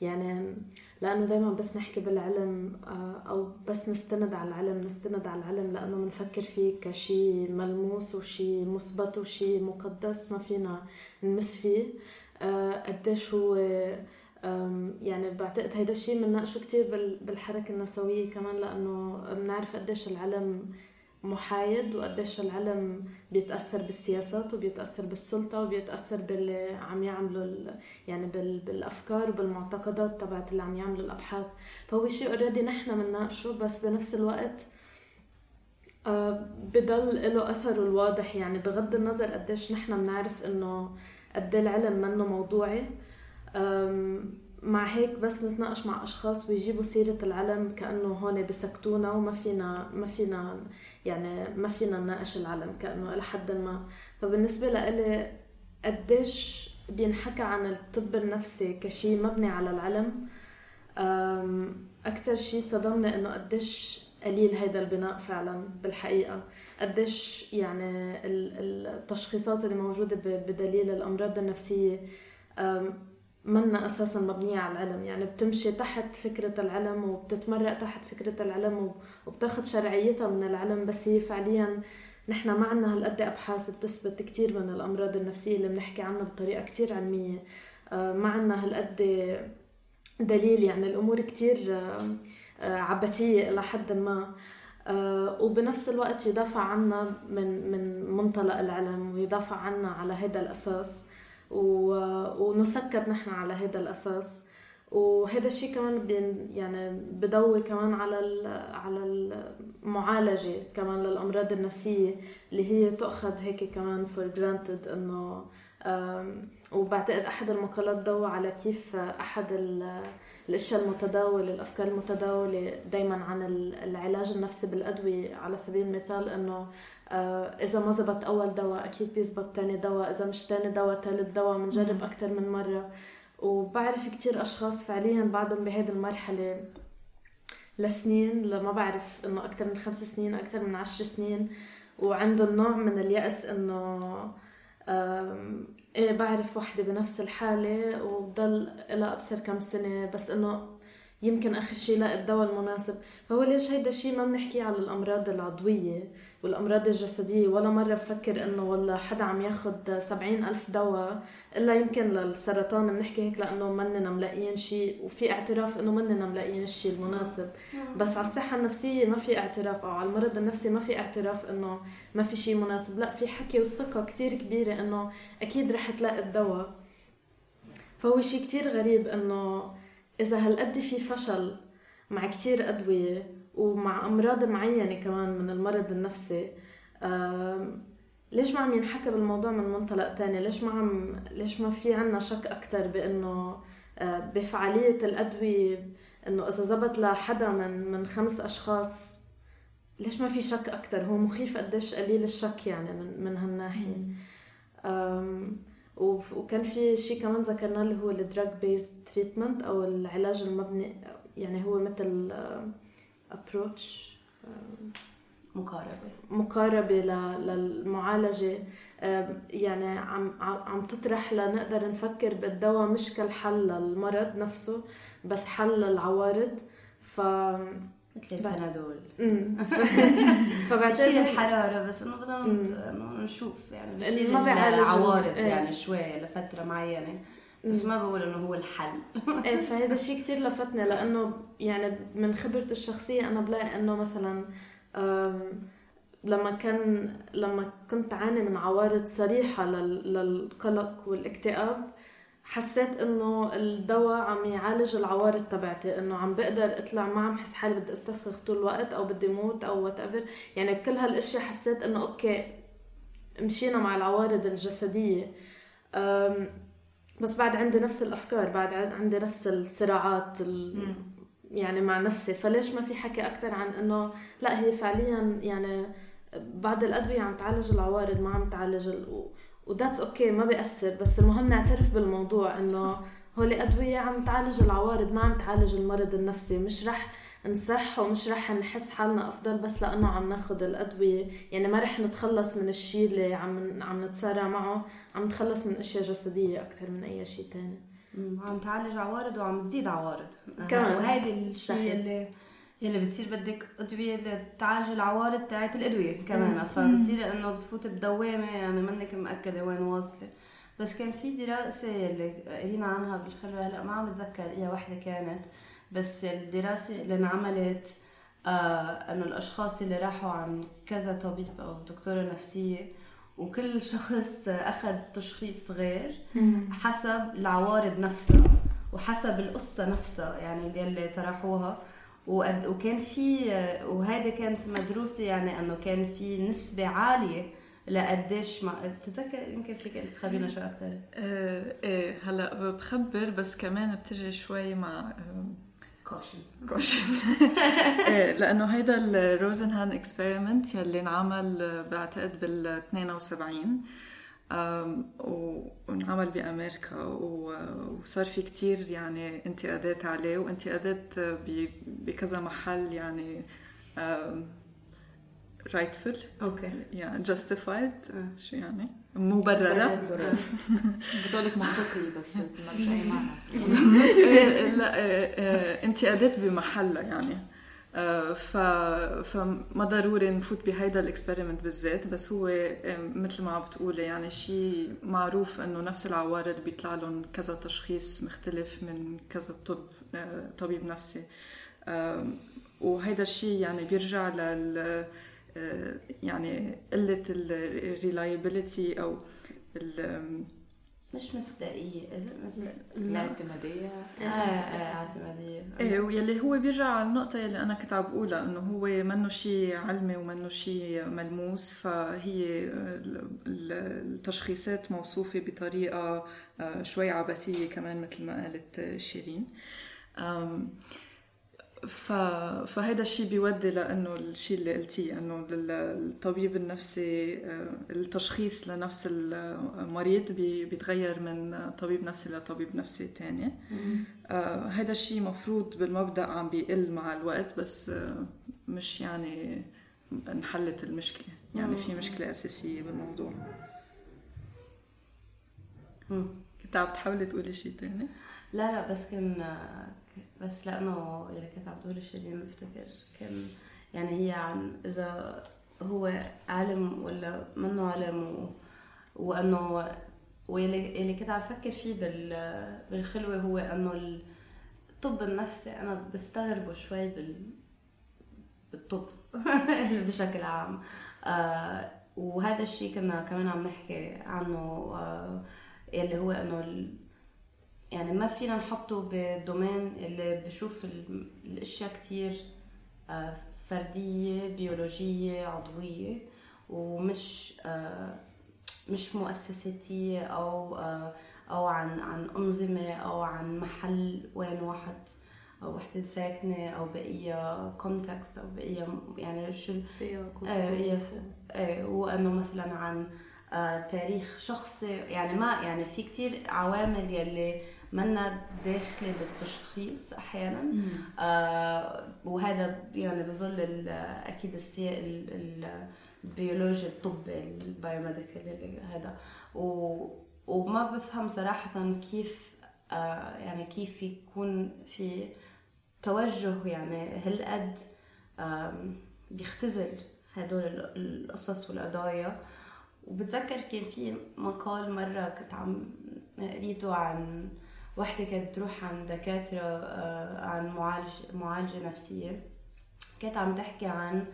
يعني لأنه دايما بس نحكي بالعلم آه، أو بس نستند على العلم نستند على العلم لأنه بنفكر فيه كشيء ملموس وشيء مثبت وشيء مقدس ما فينا نمس فيه. آه، قديش هو يعني بعتقد هيدا الشيء بنناقشه بال- بالحركة النسوية كمان لأنه بنعرف قديش العلم محايد وقديش العلم بيتأثر بالسياسات وبيتأثر بالسلطة وبيتأثر باللي عم يعملوا يعني بال- بالأفكار وبالمعتقدات تبعت اللي عم يعملوا الأبحاث. فهو شيء اوريدي نحن بنناقشه بس بنفس الوقت آه، بضل له أثره الواضح. يعني بغض النظر قديش نحن بنعرف إنه قد إيه العلم منه موضوعي. مع هيك بس نتناقش مع أشخاص ويجيبوا سيرة العلم كأنه هون بسكتونا وما فينا ما فينا يعني ما فينا نناقش العلم كأنه إلى حد ما. فبالنسبة لإلي قديش بينحكى عن الطب النفسي كشيء مبني على العلم؟ أكثر شيء صدمني إنه قديش قليل هيدا البناء فعلا بالحقيقة. قديش يعني ال- التشخيصات اللي موجودة بدليل الأمراض النفسية. منا أساسا مبنية على العلم. يعني بتمشي تحت فكرة العلم وبتتمرق تحت فكرة العلم وب- وبتاخد شرعيتها من العلم بس هي فعليا نحن ما عنا هالقد أبحاث بتثبت كتير من الأمراض النفسية اللي بنحكي عنها بطريقة كتير علمية. آه، ما عنا هالقد دليل. يعني الأمور كتير آه، آه، عبثية إلى حد ما. وبنفس الوقت يدافع عنا من من منطلق العلم ويدافع عنا على هذا الأساس. ونسكت نحن على هذا الأساس. وهذا الشيء كمان يعني بضوي كمان على على المعالجة كمان للأمراض النفسية اللي هي تؤخذ هيك كمان for granted إنه وبعتقد أحد المقالات ضوى على كيف أحد ال- الأشياء المتداولة الأفكار المتداولة دائما عن ال- العلاج النفسي بالأدوية. على سبيل المثال إنه إذا ما زبط أول دواء أكيد بيزبط تاني دواء. إذا مش تاني دواء ثالث دواء بنجرب أكثر من مرة. وبعرف كتير أشخاص فعليا بعدهم بهيدي المرحلة لسنين. لما بعرف إنه أكثر من خمس سنين أكثر من عشر سنين. وعندهم نوع من اليأس إنه إيه بعرف وحدة بنفس الحالة وبضل لها أبصر كم سنة. بس إنه يمكن آخر شي لاقي الدواء المناسب. فهو ليش هيدا الشي ما بنحكيه على الأمراض العضوية والأمراض الجسدية؟ ولا مرة بفكر إنه والله حدا عم ياخد سبعين ألف دواء إلا يمكن للسرطان. بنحكي هيك لأنه مننا ملاقيين شي وفي اعتراف إنه مننا ملاقيين الشي المناسب. بس على الصحة النفسية ما في اعتراف أو على المرض النفسي ما في اعتراف إنه ما في شيء مناسب. لا في حكي وثقة كتير كبيرة إنه أكيد رح تلاقي الدواء. فهو شيء كتير غريب إنه إذا هالقد في فشل مع كتير أدوية ومع أمراض معينة كمان من المرض النفسي ليش ما عم ينحكى بالموضوع من منطلق تاني؟ ليش ما عم ليش ما في عنا شك أكتر بأنه آه، بفعالية الأدوية إنه إذا زبط لحدا من من خمس أشخاص ليش ما في شك أكتر؟ هو مخيف قديش قليل الشك يعني من من وف- وكان في شيء كمان ذكرناه اللي هو ال drug based treatment أو العلاج المبني يعني هو مثل approach مقاربة. مقاربة ل- للمعالجة. أم، يعني عم عم تطرح لنقدر نفكر بالدواء مش كالحل للمرض نفسه بس حل للعوارض ف مثل البنادول. فبعتقد الحرارة بس إنه بدنا نشوف يعني ما العوارض ال- إيه. يعني شوي لفترة معينة. بس ما بقول إنه هو الحل. إيه فهذا الشيء كتير لفتني لأنه يعني من خبرتي الشخصية أنا بلاقي إنه مثلا لما كان لما كنت أعاني من عوارض صريحة لل- للقلق والاكتئاب حسيت إنه الدواء عم يعالج العوارض تبعتي إنه عم بقدر أطلع ما عم حس حالي بدي أستفرغ طول الوقت أو بدي موت أو what يعني كل هالاشياء حسيت إنه okay مشينا مع العوارض الجسدية. بس بعد عندي نفس الأفكار بعد عندي نفس الصراعات ال... يعني مع نفسي. فليش ما في حكي أكثر عن إنه لا هي فعليا يعني بعض الأدوية عم تعالج العوارض ما عم تعالج ال... وذاتس أوكي ما بيأثر. بس المهم نعترف بالموضوع إنه هول أدوية عم تعالج العوارض ما عم تعالج المرض النفسي. مش رح نصح ومش رح نحس حالنا أفضل بس لأنه عم ناخذ الأدوية. يعني ما رح نتخلص من الشيء اللي عم عم نتصارع معه. عم نتخلص من أشياء جسدية أكثر من أي شيء تاني. عم تعالج عوارض وعم تزيد عوارض. كمان. وهيدي الشيء. اللي يلي بتصير بدك أدوية لتعالج العوارض تاعت الأدوية كمان. فبصير إنه بتفوت بدوامة يعني منك مأكدة وين واصلة. بس كان في دراسة اللي قرينا عنها بالخلوه هلأ ما عم بتذكر هي وحدة كانت. بس الدراسة اللي انعملت آه إنه الأشخاص اللي راحوا عن كذا طبيب أو دكتورة نفسية وكل شخص أخذ تشخيص غير حسب العوارض نفسها وحسب القصة نفسها يعني اللي طرحوها وقد- وكان في وهذا كانت مدروسة يعني أنه كان في نسبة عالية لقديش ما تتذكر يمكن فيك انت تخبرينا شو أكثر؟ آه، إيه هلأ بخبر بس كمان بتجي شوي مع آه، caution caution إيه، لأنه هيدا ال Rosenhan experiment يلي انعمل آه، بعتقد بال 72 آم، و- وانعمل بأمريكا وصار في كتير يعني انتقادات عليه وانتقادات آه، بكذا محل يعني rightful okay. يعني justified آه. شو يعني؟ مبررة. بتقولك منطقي بس ما أي معنى. لا إيه، إيه، انتقادات بمحلها يعني. آه، ف فما ضروري نفوت بهيدا ال experiment بالذات بس هو مثل ما عم بتقولي يعني شيء معروف إنه نفس العوارض بيطلع لهم كذا تشخيص مختلف من كذا طب آه، طبيب نفسي. وهيدا الشيء يعني بيرجع لل آه، يعني قلة الريلايبيليتي أو ال- مش مصداقية إذا مصداقية الاعتمادية آه آه اعتمادية. إيه ويلي هو بيرجع على النقطة يلي أنا كنت عم بقولها إنه هو منه شيء علمي ومنه شيء ملموس فهي ال- ال- التشخيصات موصوفة بطريقة آه، شوي عبثية كمان مثل ما قالت شيرين. أم، ف... فهذا الشيء بيودي لأنه الشيء اللي قلتيه إنه ال- الطبيب النفسي آه، التشخيص لنفس المريض بي- بيتغير من طبيب نفسي لطبيب نفسي تاني. آه، هذا الشيء مفروض بالمبدأ عم بيقل مع الوقت بس آه، مش يعني انحلت المشكلة. يعني في مشكلة أساسية بالموضوع. مم. كنت عم تحاولي تقولي شيء تاني؟ لا لا بس كان بس لأنه اللي كنت عم تقول شيرين بفتكر كان يعني هي عن إذا هو عالم ولا منه عالم و... وأنه واللي اللي كنت عم فكر فيه بال... بالخلوة هو أنه الطب النفسي أنا بستغربه شوي بال... بالطب بشكل عام آه وهذا الشيء كنا كمان عم نحكي عنه آه اللي هو أنه. يعني ما فينا نحطه بالدومين اللي بشوف ال- الأشياء كتير آه، فردية بيولوجية عضوية ومش آه، مش مؤسساتية أو آه، أو عن عن أنظمة أو عن محل وين واحد أو وحدة ساكنة أو بأية context أو بأية يعني شو سياق آه،. إيه وأنه مثلا عن آه تاريخ شخصي يعني ما يعني في كتير عوامل يلي منا داخله بالتشخيص أحيانا. آه وهذا يعني بظل أكيد السياق ال- ال- البيولوجي الطبي ال biomedical هذا. و وما بفهم صراحة كيف آه يعني كيف يكون في توجه يعني هالقد بيختزل هدول ال- القصص والقضايا. وبتذكر كان في مقال مرة كنت عم قريته عن وحدة كانت تروح عند دكاترة آه، عن معالج معالجة نفسية. كانت عم تحكي عن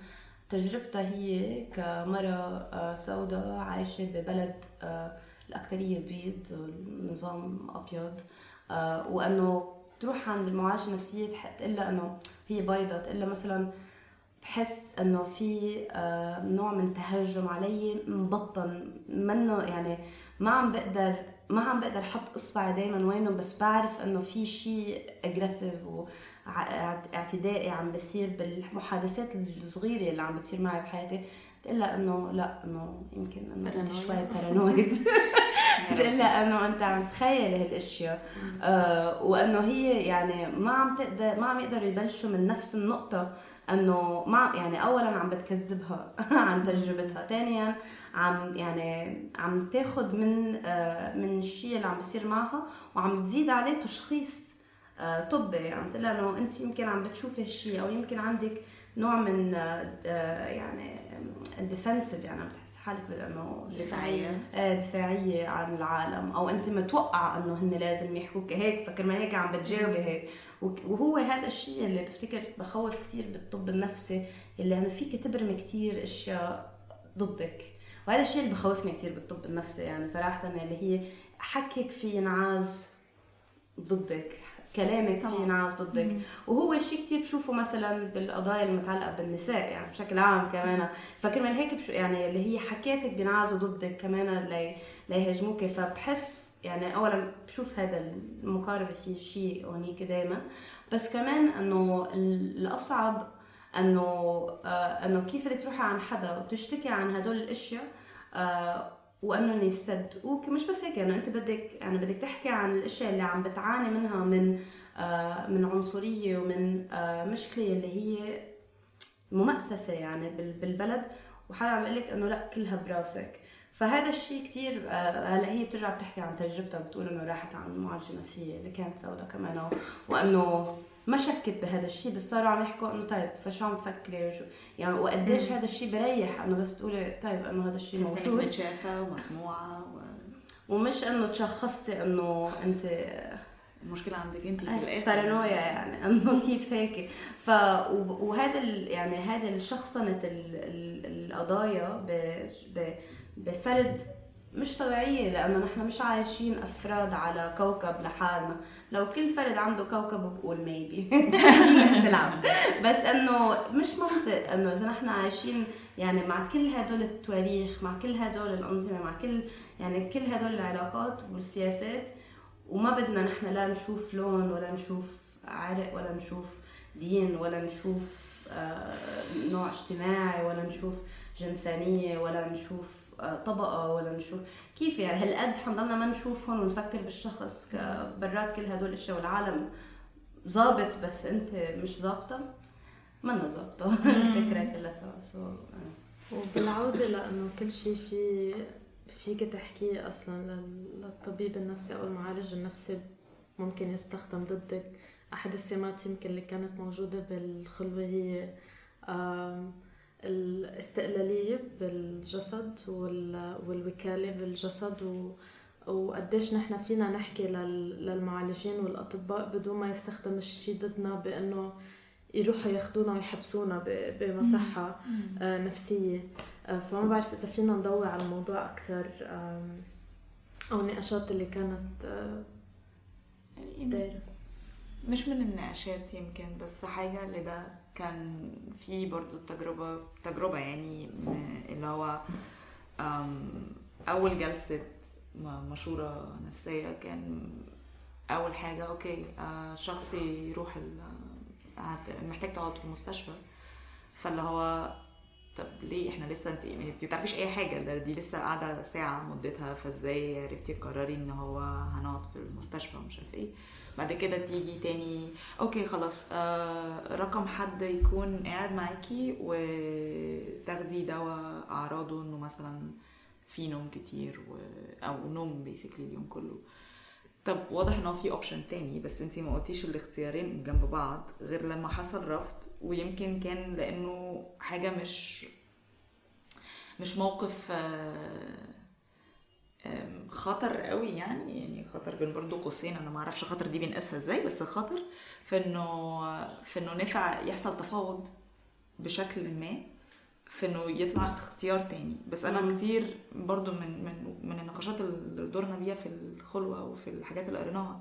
تجربتها هي كمرة آه، سوداء عايشة ببلد آه، الأكثرية بيض النظام أبيض وأنه تروح عند المعالجة النفسية تح- تقول لها أنه هي بيضة لها مثلا بحس أنه في نوع من تهجم علي مبطن منه يعني ما عم بقدر ما عم بقدر أحط إصبعي دائما وينه بس بعرف إنه في شيء اجريسيف واعتدائي عم بيصير بالمحادثات الصغيرة اللي عم بتصير معي بحياتي. بتقول لها إنه لا إنه يمكن إنه أنت. شوي بارانويد بتقول لها إنه أنت عم تخيل هالأشياء. آه وإنه هي يعني ما عم تقدر ما عم يقدروا يبلشوا من نفس النقطة إنه ما يعني اولا عم بتكذبها عن تجربتها. ثانيا عم يعني عم تاخذ من آه من الشيء اللي عم بيصير معها وعم تزيد عليه تشخيص آه طبي. عم تقول لها إنه أنت يمكن عم بتشوفي هالشيء أو يمكن عندك نوع من آه يعني ديفنسيف يعني عم تحس حالك بانه دفاعية. آه، دفاعية عن العالم. أو أنت متوقعة أنه هن لازم يحكوك هيك فكرمال هيك عم بتجاوبي هيك. وهو هذا الشيء اللي بفتكر بخوف كثير بالطب النفسي اللي أنه فيك تبرمي كثير أشياء ضدك. وهذا الشيء اللي بخوفني كثير بالطب النفسي يعني صراحة اللي هي حكيك في ينعاز ضدك كلامك في ينعاز ضدك. وهو شيء كتير بشوفه مثلا بالقضايا المتعلقة بالنساء يعني بشكل عام كمان. فكرمال هيك بشو يعني اللي هي حكياتك بينعازوا ضدك كمان لي ليهاجموك فبحس يعني اولا بشوف هذا المقاربة في شيء هونيك دائما بس كمان إنه الأصعب إنه آه إنه كيف بدك تروحي عن حدا وتشتكي عن هدول الأشياء وأنهم يصدقوك. مش بس هيك يعني أنت بدك يعني بدك تحكي عن الأشياء اللي عم بتعاني منها من آه من عنصرية ومن آه مشكلة اللي هي ممأسسة يعني بال- بالبلد. وحدا عم يقول لك إنه لأ كلها براسك. فهذا الشيء كثير هلأ هي بترجع بتحكي عن تجربتها بتقول إنه راحت عن معالجه نفسيه اللي كانت سوداء كمان وإنه ما شكت بهذا الشيء بس صاروا عم يحكوا إنه طيب فشو عم تفكري؟ وشو يعني وقديش هذا الشيء بريح؟ انه بس تقولي طيب إنه هذا الشيء موجود. متشافة ومسموعة ومش إنه تشخصتي إنه أنت والمشكلة عندك أنت في الآخر. بارانويا يعني إنه كيف هيك؟ ف وهذا ال... يعني هذا الشخصنة ال... ال... القضايا ب... ب... بفرد مش طبيعية لأنه نحن مش عايشين أفراد على كوكب لحالنا. لو كل فرد عنده كوكب بقول ميبي بس إنه مش منطق إنه إذا نحن عايشين يعني مع كل هدول التواريخ مع كل هدول الأنظمة مع كل يعني كل هدول العلاقات والسياسات وما بدنا نحن لا نشوف لون ولا نشوف عرق ولا نشوف دين ولا نشوف آه، نوع اجتماعي ولا نشوف جنسانية ولا نشوف آه، طبقة ولا نشوف. كيف يعني؟ هالقد حنضلنا ما نشوفهم ونفكر بالشخص؟ برات كل هدول الأشياء والعالم ظابط بس أنت مش ظابطة؟ منا ظابطة. الفكرة كلها سوا. سو وبالعودة لأنه كل شيء في فيك تحكيه أصلا لل- للطبيب النفسي أو المعالج النفسي ممكن يستخدم ضدك. أحد السمات يمكن اللي كانت موجودة بالخلوة هي آم، الاستقلالية بالجسد وال- والوكالة بالجسد و وقديش نحن فينا نحكي لل- للمعالجين والأطباء بدون ما يستخدم الشيء ضدنا بأنه يروحوا ياخذونا ويحبسونا ب- بمصحة آه، نفسية. آه، فما بعرف إذا فينا نضوي على الموضوع أكثر أو النقاشات اللي كانت آه، يعني دايرة. مش من النقاشات يمكن بس حاجة اللي ده كان في برضو تجربة تجربة يعني اللي هو أول جلسة مشورة نفسية كان أول حاجة okay آه، شخص يروح محتاج تقعد في المستشفى. فاللي هو طب ليه إحنا لسه انت يعني انت بتعرفيش أي حاجة ده دي لسه قاعدة ساعة مدتها فإزاي عرفتي تقرري إن هو هنقعد في المستشفى ومش عارف إيه. بعد كده تيجي تاني. okay خلاص. آه رقم حد يكون قاعد معاكي وتاخدي دواء أعراضه إنه مثلا في نوم كتير و... أو نوم بيسكلي اليوم كله. طب واضح ان هو في option تاني بس انتي ما قلتيش الاختيارين جنب بعض غير لما حصل رفض ويمكن كان لأنه حاجة مش مش موقف آه، خطر قوي يعني يعني خطر بين برضو قوسين أنا ما أعرفش خطر دي بنقيسها إزاي بس خطر في إنه في إنه نفع يحصل تفاوض بشكل ما في إنه يطلع اختيار تاني بس أنا مم. كتير برضو من من من النقاشات اللي دورنا بيها في الخلوة وفي الحاجات اللي قريناها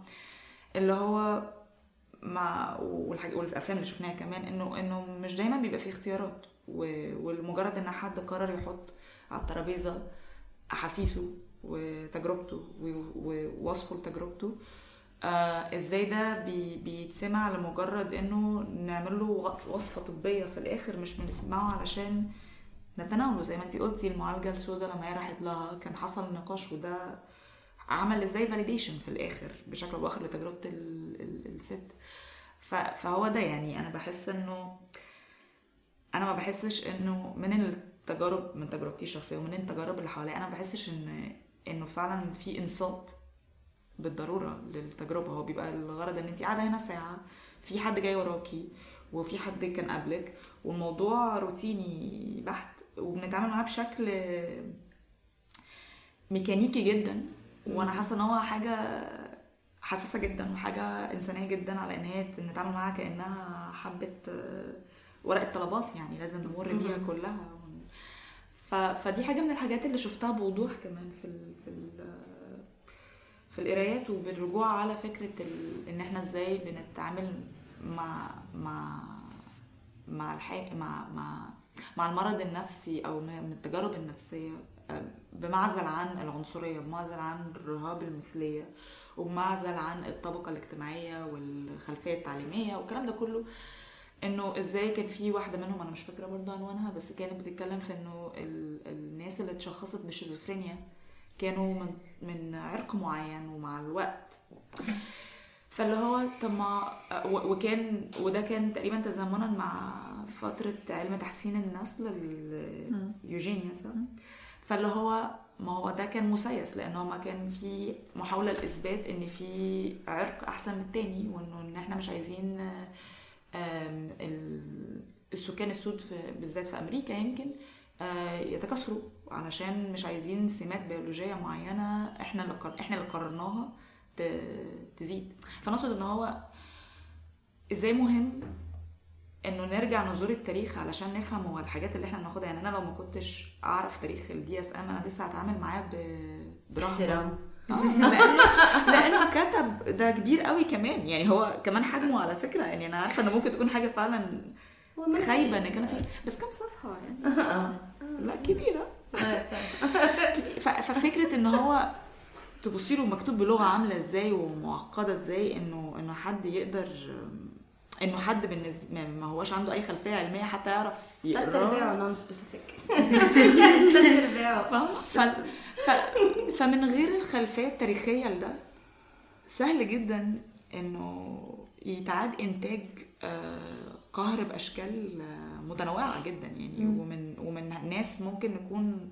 اللي هو مع والحاج... والأفلام اللي شفناها كمان إنه إنه مش دايما بيبقى في اختيارات و... والمجرد إن حد قرر يحط على الترابيزة أحاسيسه وتجربته ووصفه لتجربته. آه إزاي ده بي بيتسمع لمجرد إنه نعمل له وص- وصفة طبية في الآخر مش بنسمعه علشان نتناوله. زي ما انتي قلتي المعالجة السوداء لما هي راحت لها كان حصل نقاش وده عمل إزاي فاليديشن في الآخر بشكل أو بآخر لتجربة ال ال الست. فهو ده يعني أنا بحس إنه أنا ما بحسش إنه من التجارب من تجربتي الشخصية ومن التجارب اللي حواليا أنا ما بحسش إن إنه فعلا في انصات بالضرورة للتجربة. هو بيبقى الغرض إن انت قاعدة هنا ساعة في حد جاي وراكي وفي حد كان قبلك والموضوع روتيني بحت وبنتعامل معاه بشكل ميكانيكي جدا. وأنا حاسة إن هو حاجة حساسة جدا وحاجة إنسانية جدا على إن هي نتعامل معاها كأنها حبة ورقه طلبات يعني لازم نمر بيها كلها. فدي حاجة من الحاجات اللي شفتها بوضوح كمان في ال... في ال... في القرايات وبالرجوع على فكرة. إن إحنا إزاي بنتعامل مع مع مع الح... مع مع مع المرض النفسي أو من التجارب النفسية بمعزل عن العنصرية بمعزل عن الرهاب المثلية وبمعزل عن الطبقة الاجتماعية والخلفية التعليمية والكلام ده كله إنه إزاي كان في واحدة منهم أنا مش فاكرة برضه عنوانها بس كانت بتتكلم في إنه ال... الناس اللي اتشخصت بالشيزوفرينيا كانوا من من عرق معين ومع الوقت. فاللي هو طب ما و- وكان وده كان تقريبا تزامنا مع فترة علم تحسين النسل اليوجينيا صح؟ فاللي هو ما هو ده كان مسيس لأن ما كان في محاولة لإثبات إن في عرق أحسن من التاني وإنه إن إحنا مش عايزين ال- السكان السود بالذات في أمريكا يمكن آه، يتكاثروا علشان مش عايزين سمات بيولوجية معينة إحنا اللي. إحنا اللي قررناها تزيد فنقصد إن هو إزاي مهم إنه نرجع نزور التاريخ علشان نفهم هو الحاجات اللي إحنا بناخدها يعني أنا لو ما كنتش أعرف تاريخ ال DSM أنا لسه هتعامل معاه. برهبة آه، لأن لأنه كتب ده كبير قوي كمان. يعني هو كمان حجمه على فكرة. يعني أنا عارفة إنه ممكن تكون حاجة فعلا خايبة إن كان فيه بس كم صفحة يعني. لا كبيرة. ف- ففكرة إن هو تبصي له مكتوب بلغة عاملة إزاي ومعقدة إزاي انه إنه حد يقدر إنه حد بالنسبة ما- هوش عنده أي خلفية علمية حتى يعرف ثلاث يقراه ارباعه نون سبيسيفيك ثلاث ارباعه. فمن غير الخلفية التاريخية لده سهل جدا إنه يتعاد إنتاج آه، قهر بأشكال آه، متنوعة جدا يعني. ومن ومن ناس ممكن نكون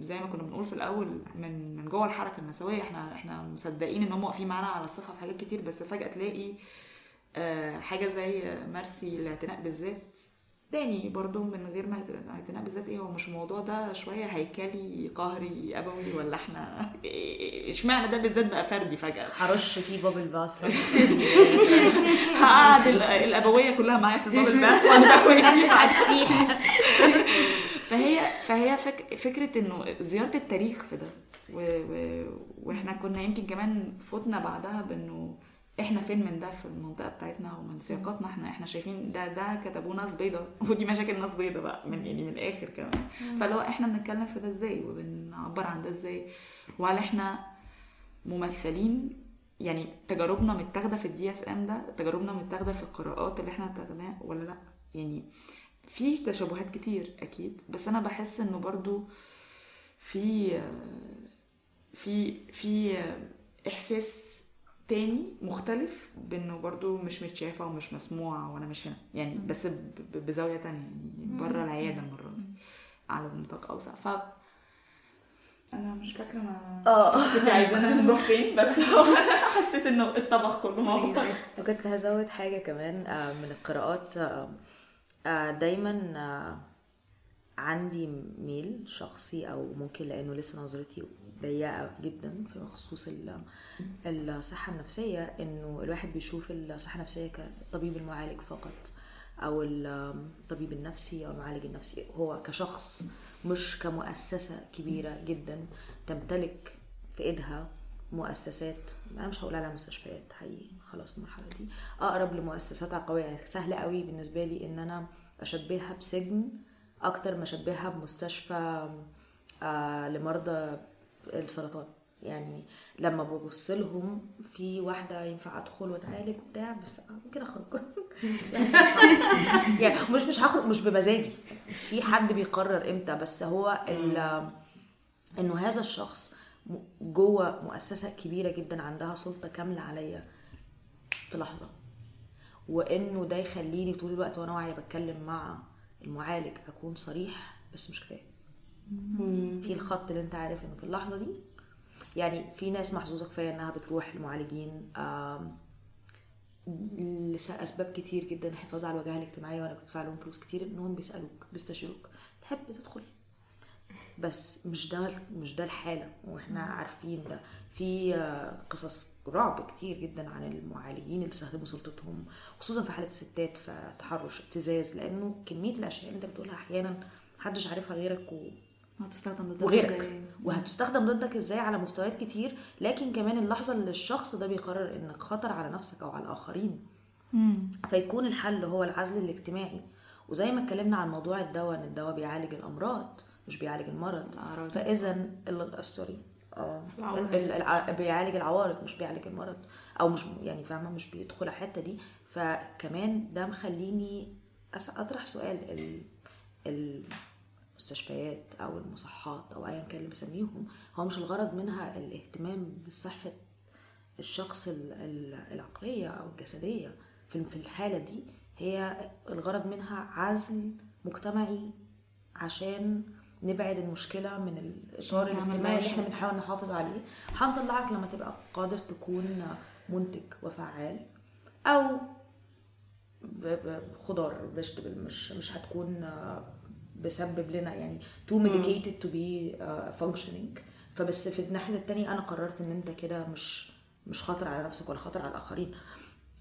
زي ما كنا بنقول في الأول من من جوه الحركة النسوية. إحنا إحنا مصدقين إن هم واقفين معانا على الصفحة في حاجات كتير بس فجأة تلاقي آه، حاجة زي مرسي الاعتناء بالذات. تاني برضو من غير ما اعت- اعتناء بالذات إيه هو مش الموضوع ده شوية هيكلي قهري أبوي ولا إحنا؟ اشمعنى ده بالذات بقى فردي فجأة؟ هرش فيه بابل باس هقعد ال- الأبوية كلها معايا في الباب الباث وأنا كويسين. هتسيح. فهي فهي فك فكرة إنه زيارة التاريخ في ده و... و... وإحنا كنا يمكن كمان فوتنا بعدها بإنه إحنا فين من ده في المنطقة بتاعتنا ومن سياقاتنا؟ إحنا إحنا شايفين ده ده كتبوه ناس بيضة. ودي مشاكل ناس بيضة بقى من يعني من الآخر كمان. فلو إحنا بنتكلم في ده إزاي؟ وبنعبر عن ده إزاي؟ وهل إحنا ممثلين؟ يعني تجاربنا متاخدة في ال DSM ده؟ تجاربنا متاخدة في القراءات اللي إحنا اتاخدناها ولا لأ؟ يعني في تشابهات كتير أكيد بس أنا بحس إنه برضو في في في إحساس تاني مختلف بانه برضو مش متشافة ومش مسموع وأنا مش هنا. يعني بس بزاوية تانية. يعني بره العيادة المرة دي على نطاق أوسع. ف أنا مش فاكرة أنا آه. كنت عايزانا نروح فين بس حسيت إنه الطبخ كله مع بعض وكنت هزود حاجة كمان آه، من القراءات آه، آه، دايما عندي ميل شخصي أو ممكن لأنه لسه نظرتي ضيقه جدا في خصوص ال- الصحة النفسية إنه الواحد بيشوف الصحة النفسية كالطبيب المعالج فقط أو الطبيب النفسي أو المعالج النفسي. هو كشخص مش كمؤسسة كبيرة جدا تمتلك في إيدها مؤسسات. أنا مش هقول عليها مستشفيات حقيقي خلاص المرحلة دي. أقرب لمؤسسات عقويه يعني سهل قوي بالنسبة لي إن أنا أشبهها بسجن أكتر ما أشبهها بمستشفى آه لمرضى السرطان. يعني لما ببص لهم في واحدة ينفع أدخل وأتعالج وبتاع بس ممكن أخرج. يعني مش مش هخرج مش بمزاجي. في حد بيقرر إمتى بس هو إنه هذا الشخص جوه مؤسسة كبيرة جدا عندها سلطة كاملة عليا في لحظة. وإنه ده يخليني طول الوقت وأنا واعية بتكلم مع المعالج أكون صريح بس مش كفاية. في الخط اللي انت عارف انه في اللحظة دي. يعني في ناس محظوظة كفاية انها بتروح لمعالجين لاسباب كتير جدا الحفاظ على الوجاهه الاجتماعية وأنا بدفع لهم فلوس كتير إنهم بيسألوك بيستشيروك. تحب تدخل. بس مش ده مش ده الحالة وإحنا عارفين ده. في آه، قصص رعب كتير جدا عن المعالجين اللي استخدموا سلطتهم خصوصا في حالة الستات في تحرش ابتزاز لأنه كمية الأشياء اللي أنت بتقولها أحيانا محدش عارفها غيرك و... هتستخدم ضدك وغيرك. إزاي؟ وهتستخدم ضدك إزاي على مستويات كتير لكن كمان اللحظة اللي الشخص ده بيقرر إنك خطر على نفسك أو على الآخرين. فيكون الحل هو العزل الاجتماعي. وزي ما اتكلمنا عن موضوع الدواء إن الدواء بيعالج الأمراض مش بيعالج المرض. فإذا ال- سوري آه العوارض. ال- الع- بيعالج العوارض مش بيعالج المرض. أو مش يعني فاهمة مش بيدخل الحتة دي. فكمان ده مخليني أس- أطرح سؤال. ال- المستشفيات أو المصحات أو ايا كان اللي بسميهم هو مش الغرض منها الاهتمام بصحة الشخص ال- ال- العقلية أو الجسدية في الحالة دي هي الغرض منها عزل مجتمعي عشان نبعد المشكلة من الإطار الاجتماعي اللي. إحنا بنحاول نحافظ عليه هنطلعك لما تبقى قادر تكون منتج وفعال أو خضار فيجيتابل مش مش هتكون بسبب لنا يعني medicated to be uh, functioning. فبس في الناحية التانية أنا قررت إن أنت كده مش مش خاطر على نفسك ولا خاطر على الآخرين.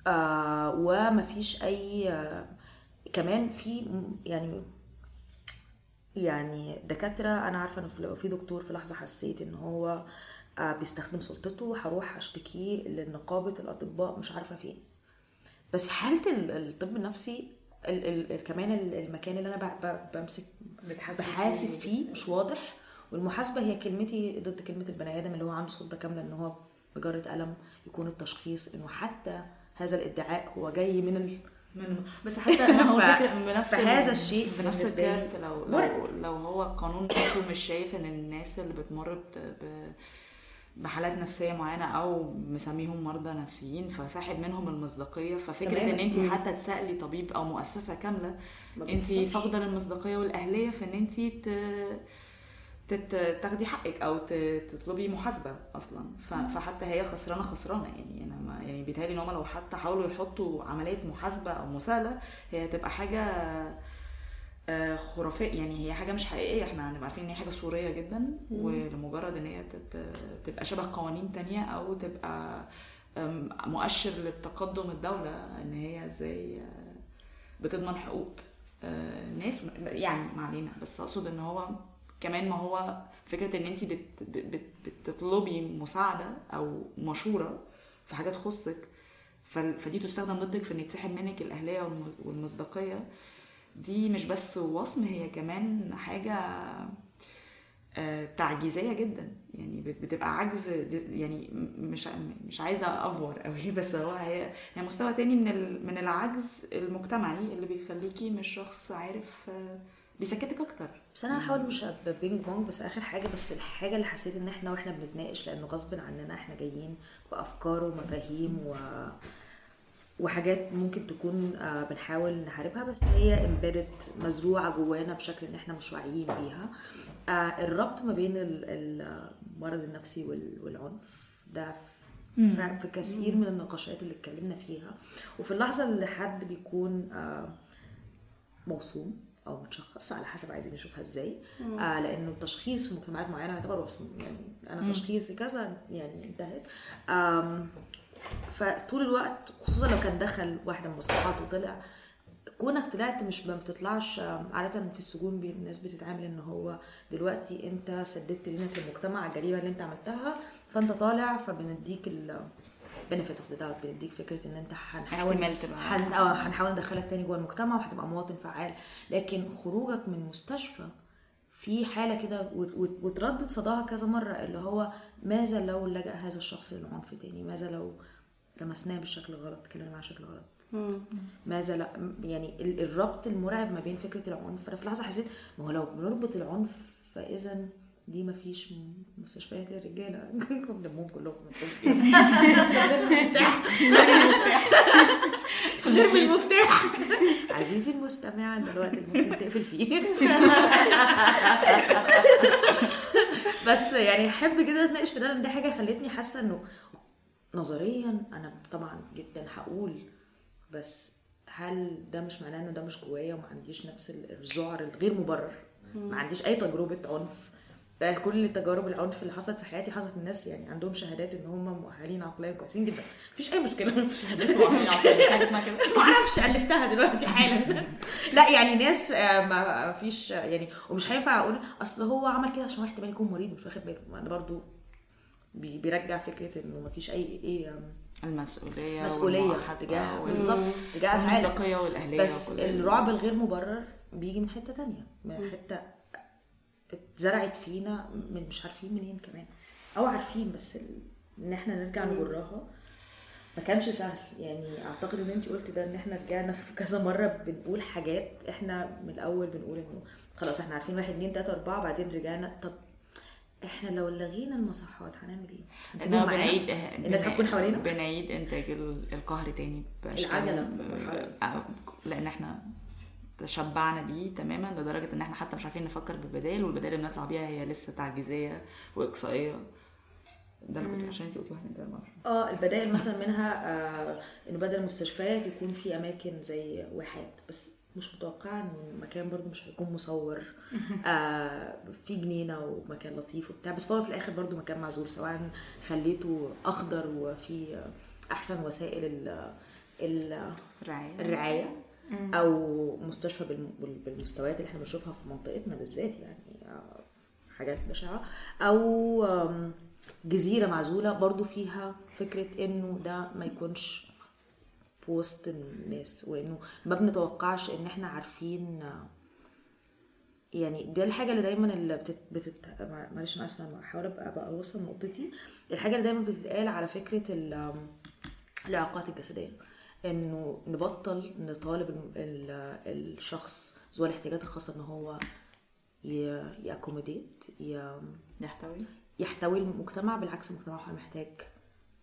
آه ومفيش أي آه كمان في يعني يعني دكاترة أنا عارفة إن في- لو في دكتور في لحظة حسيت إن هو آه، بيستخدم سلطته هروح أشتكيه لنقابة الأطباء مش عارفة فين. بس في حالة ال- الطب النفسي ال ال ال كمان ال- المكان اللي ب- بمسك بحاسب فيه. مش واضح والمحاسبة هي كلمتي ضد كلمة البني آدم اللي هو عنده سلطة كاملة إن هو بجرة قلم يكون التشخيص إنه حتى هذا الادعاء هو جاي من ال... منه بس حتى هو بنفس فهذا ال- الشيء بنفس الكارت لو لو. لو هو القانون نفسه مش شايف إن الناس اللي بتمر ب بحالات نفسية معينة أو مسميهم مرضى نفسيين فساحب منهم المصداقية ففكرة. إن انت. حتى تسألي طبيب أو مؤسسة كاملة انت. فاقدة المصداقيه والأهلية في إن انت ت... تاخدي حقك أو ت- تطلبي محاسبة أصلا ف- فحتى هي خسرانة خسرانة يعني أنا ما يعني بيتهيألي إن هم لو حتى حاولوا يحطوا عملية محاسبة أو مساءله هي هتبقى حاجة آه، خرافية. يعني هي حاجة مش حقيقية. إحنا هنبقى عارفين إن هي حاجة صوريه جدا ولمجرد إن هي تبقى شبه قوانين تانية أو تبقى مؤشر لتقدم الدولة إن هي إزاي آه، بتضمن حقوق آه، ناس يعني ما علينا. بس أقصد إن هو كمان ما هو فكرة إن انت بت بت بتطلبي مساعدة أو مشورة في حاجة تخصك فدي تستخدم ضدك في ان يتسحب منك الأهلية والم- والمصداقية. دي مش بس وصم هي كمان حاجة آه، تعجيزية جدا. يعني بت- بتبقى عجز يعني مش مش عايزة أفور قوي بس هو هي هي مستوى تاني من من العجز المجتمعي اللي بيخليكي مش شخص عارف آه، بيسكتك أكتر. بس أنا هحاول مش ابقى ping pong بس آخر حاجة بس الحاجة اللي حسيت إن إحنا وإحنا بنتناقش لأنه غصب عننا إحنا جايين بأفكار ومفاهيم و وحاجات ممكن تكون آه، بنحاول نحاربها بس هي embedded مزروعة جوانا بشكل إن إحنا مش واعيين بيها. آه، الربط ما بين ال- ال- المرض النفسي وال- والعنف ده في- كثير من النقاشات اللي اتكلمنا فيها. وفي اللحظة اللي حد بيكون آه، موصوم أو متشخص على حسب عايزين نشوفها إزاي. آه لأنه التشخيص في مجتمعات معينة يعتبر وصم يعني أنا تشخيصي كذا يعني انتهت. فطول الوقت خصوصا لو كان دخل واحدة من المصطلحات وطلع كونك طلعت مش ما بتطلعش آم، عادة في السجون الناس بتتعامل إن هو دلوقتي أنت سددت دينك للمجتمع على الجريمة اللي أنت عملتها فأنت طالع فبنديك ال of the doubt بنديك فكرة إن أنت هنحاول هن... آه هنحاول ندخلك تاني جوه المجتمع وهتبقى مواطن فعال. لكن خروجك من المستشفى في حالة كده وت- وت- وتردد صداها كذا مرة اللي هو ماذا لو لجأ هذا الشخص للعنف تاني؟ ماذا لو لمسناه بالشكل غلط اتكلمنا معاه بشكل غلط. ماذا لا؟ يعني ال- الربط المرعب ما بين فكرة العنف أنا في لحظة حسيت ما هو لو بنربط العنف فإذا دي ما فيش مستشفيات للرجالة. دمهم كلهم نرمي المفتاح عزيزي المستمع ده الوقت اللي ممكن تقفل فيه. بس يعني أحب جدا أتناقش في ده لأن دي حاجة خلتني حاسة إنه نظريا أنا طبعا جدا هقول بس هل ده مش معناه إنه ده مش جوايا وما عنديش نفس الذعر الغير مبرر؟ ما عنديش أي تجربة عنف. كل تجارب العنف اللي حصلت في حياتي حصلت من ناس يعني عندهم شهادات إن هم مؤهلين عقليا كويسين جدا. مفيش أي مشكلة. شهادات مؤهلين عقليا ما أعرفش ألفتها دلوقتي حالا. لا يعني ناس آه، ما فيش يعني ومش هينفع أقول أصل هو عمل كده عشان هو احتمال يكون مريض ومش واخد باله. أنا برضو بيرجع فكرة إنه ما فيش أي إيه آم، المسؤولية مسؤولية تجاه بالظبط تجاه أفعالك. المصداقية والأهلية بس الرعب الغير مبرر بيجي من حتة تانية. من حتة اتزرعت فينا من مش عارفين منين كمان. أو عارفين بس. إن إحنا نرجع نجرها ما كانش سهل. يعني أعتقد إن انت قلت ده إن إحنا رجعنا في كذا مرة بنقول حاجات إحنا من الأول بنقول إنه خلاص إحنا عارفين واحد اتنين تلاتة أربعة بعدين رجعنا. طب إحنا لو لغينا المصحات هنعمل إيه؟ هنسيبهم؟ بنعيد الناس هتكون حوالينا؟ بنعيد إنتاج ال- القهر تاني ب- مرحلة. آه، لأن إحنا تشبعنا بيه تماما لدرجة إن إحنا حتى مش عارفين نفكر ببدائل والبدائل اللي بنطلع بيها هي لسه تعجيزية وإقصائية ده اللي كنت عشان أنت قلتي واحد ده. آه البدائل مثلا منها آه إنه بدل المستشفيات يكون في أماكن زي واحات بس مش متوقعه إن المكان برضو مش هيكون مصور. آه في جنينة ومكان لطيف وبتاع بس هو في الآخر برضو مكان معزول سواء خليته أخضر وفي أحسن وسائل ال ال- رعايه الرعاية أو مستشفى بالم- بال- بالمستويات اللي إحنا بنشوفها في منطقتنا بالذات يعني آه، حاجات بشعة. أو جزيرة معزولة برضو فيها فكرة إنه ده ما يكونش في وسط الناس وإنه ما بنتوقعش إن إحنا عارفين يعني دي الحاجة اللي دايما اللي بتت... بتت... معلش أنا آسفة أنا بحاول أبقى أبقى اوصل نقطتي. الحاجة اللي دايما بتتقال على فكرة ال... آم، الاعاقات الجسدية إنه نبطل نطالب ال... ال... الشخص ذو الاحتياجات الخاصة إن هو ي... ي... يحتوي. يحتوي المجتمع بالعكس المجتمع هو محتاج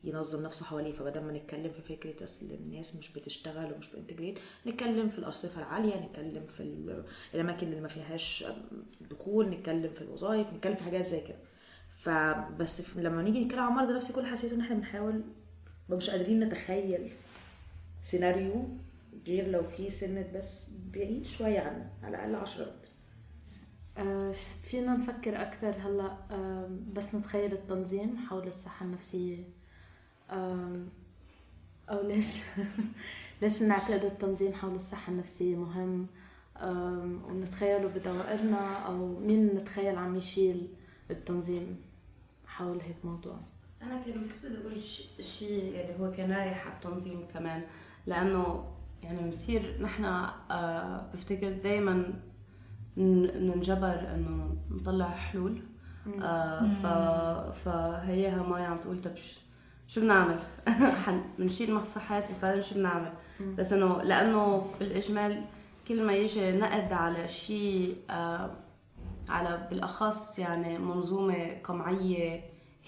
ينظم نفسه حواليه. فبدل ما نتكلم في فكرة أصل الناس مش بتشتغل ومش بانتجريت نتكلم في الارصفه العالية نتكلم في ال- الأماكن اللي ما فيهاش دخول نتكلم في الوظائف نتكلم في حاجات زي كده. فبس لما نيجي نتكلم عن مرضى نفسي كل حسيت ان إحنا بنحاول مش قادرين نتخيل سيناريو غير لو في سنة بس بعيد شوية عنه على الأقل عشرة. متر آه، فينا نفكر أكثر هلأ بس نتخيل التنظيم حول الصحة النفسية. أو ليش؟ ليش بنعتقد التنظيم حول الصحة النفسية مهم؟ ونتخيله بدوائرنا؟ أو مين نتخيل عم يشيل التنظيم حول هيك موضوع؟ أنا كان بس بدي أقول ش- شيء اللي هو كان رايح على التنظيم كمان لأنه يعني بنصير نحن آه بفتكر دائما ننجبر إنه نطلع حلول. آه ف فهيها ماي عم تقول طب شو بنعمل؟ بنشيل مصحات بس بعدين شو بنعمل؟ بس إنه لأنه بالإجمال كل ما يجي نقد على شيء آه على بالأخص يعني منظومة قمعية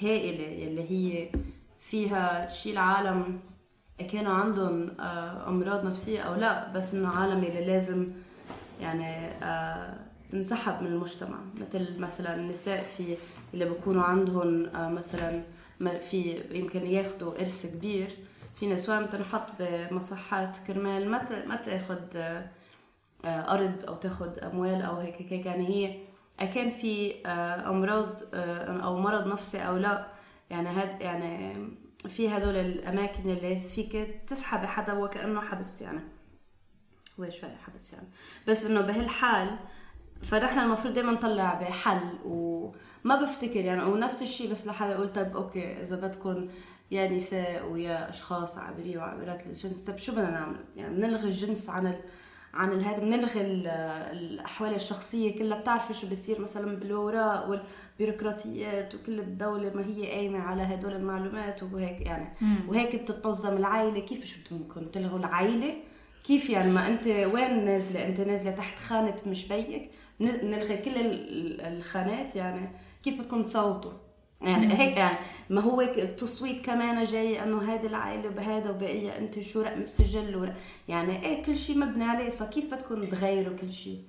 هائلة يلي هي فيها شيء العالم كانوا عندهم آه، أمراض نفسية أو لا بس إنه عالم يلي لازم يعني آه، تنسحب من المجتمع مثل مثلا النساء في اللي بيكونوا عندهم آه، مثلا في يمكن ياخذوا إرث كبير. في نسوان بتنحط بمصحات كرمال ما ما تاخذ آه، أرض أو تاخذ أموال أو هيك هيك يعني هي كان في آه، أمراض آه، أو مرض نفسي أو لا يعني هاد يعني في هدول الأماكن اللي فيك تسحبي حدا وكأنه حبس يعني. هو شوي حبس يعني. بس إنه بهالحال فنحن المفروض دائما نطلع بحل وما بفتكر يعني ونفس الشيء بس لحدا يقول طيب أوكي إذا بدكم يا نساء ويا أشخاص عابرين وعابرات للجنس طيب شو بدنا نعمل؟ يعني بنلغي الجنس عن ال... عن هذا بنلغي ال- الأحوال الشخصية كلها بتعرفي شو بصير مثلا بالوراء والبيروقراطيات وكل الدولة ما هي قايمة على هدول المعلومات وهيك يعني. وهيك بتتنظم العائلة كيف شو بدكم تلغوا العائلة؟ كيف يعني ما أنت وين نازلة؟ أنت نازلة تحت خانة مش بيك نلغي كل ال- ال- الخانات يعني. كيف بدكم تصوتوا؟ يعني هيك يعني. ما هو التصويت كمان جاي إنه هذه العائلة بهذا وبقية انت شو رقم السجل ورق يعني إيه كل شيء مبني عليه فكيف بدكم تغيروا كل شيء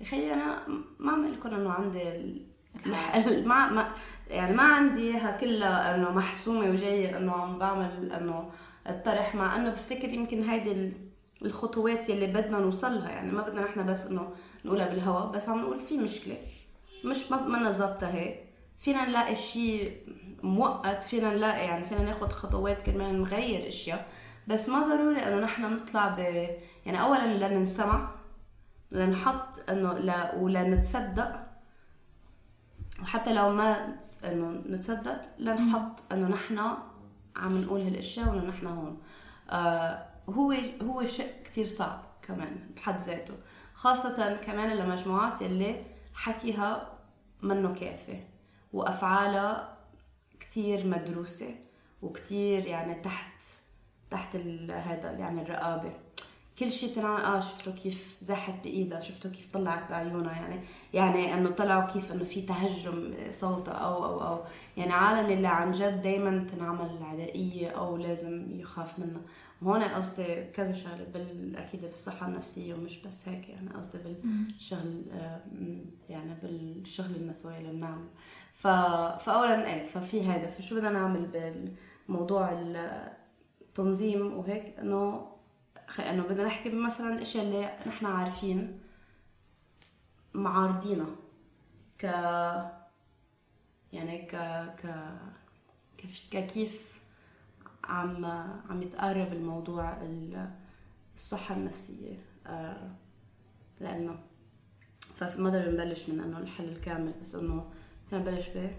يا أخي أنا ما عم لكم إنه عندي ال- ما ما يعني ما عندي إياها كلها إنه محسومة وجاية إنه عم بعمل إنه الطرح مع إنه بفتكر يمكن هيدي ال- الخطوات يلي بدنا نوصلها. يعني ما بدنا نحن بس إنه نقولها بالهواء بس عم نقول في مشكلة. مش منا ظابطه هيك. فينا نلاقي شيء مؤقت فينا نلاقي يعني فينا ناخد خطوات كرمال نغير أشياء. بس ما ضروري إنه نحن نطلع ب يعني اولا لننسمع لنحط إنه لا ولنتصدق. وحتى لو ما إنه نتصدق لنحط إنه نحن عم نقول هالأشياء وإنه نحن هون. آه هو هو شيء كثير صعب كمان بحد ذاته. خاصة كمان لمجموعات يلي حكيها منه كافي وأفعالها كثير مدروسة وكثير يعني تحت تحت هذا يعني الرقابة. كل شيء بتنعمل آه شفتوا كيف زحت بإيدها شفتوا كيف طلعت بعيونها يعني يعني إنه طلعوا كيف إنه في تهجم صوتها أو أو أو يعني عالم اللي عن جد دائما تنعمل عدائيه أو لازم يخاف منها. وهون قصدي كذا شغلة بال أكيد بالصحة النفسية ومش بس هيك يعني قصدي بالشغل آه، يعني بالشغل النسوي اللي بنعمله. ف... فاولا إيه ففي هذا فشو بدنا نعمل بالموضوع التنظيم وهيك؟ إنه إنه بدنا نحكي مثلا إشياء اللي نحن عارفين معارضينها ك يعني ك ك كيف عم عم يتقارب الموضوع ال- الصحة النفسية. آه، لأنه فما ضروري نبلش من إنه الحل الكامل بس إنه نبلش به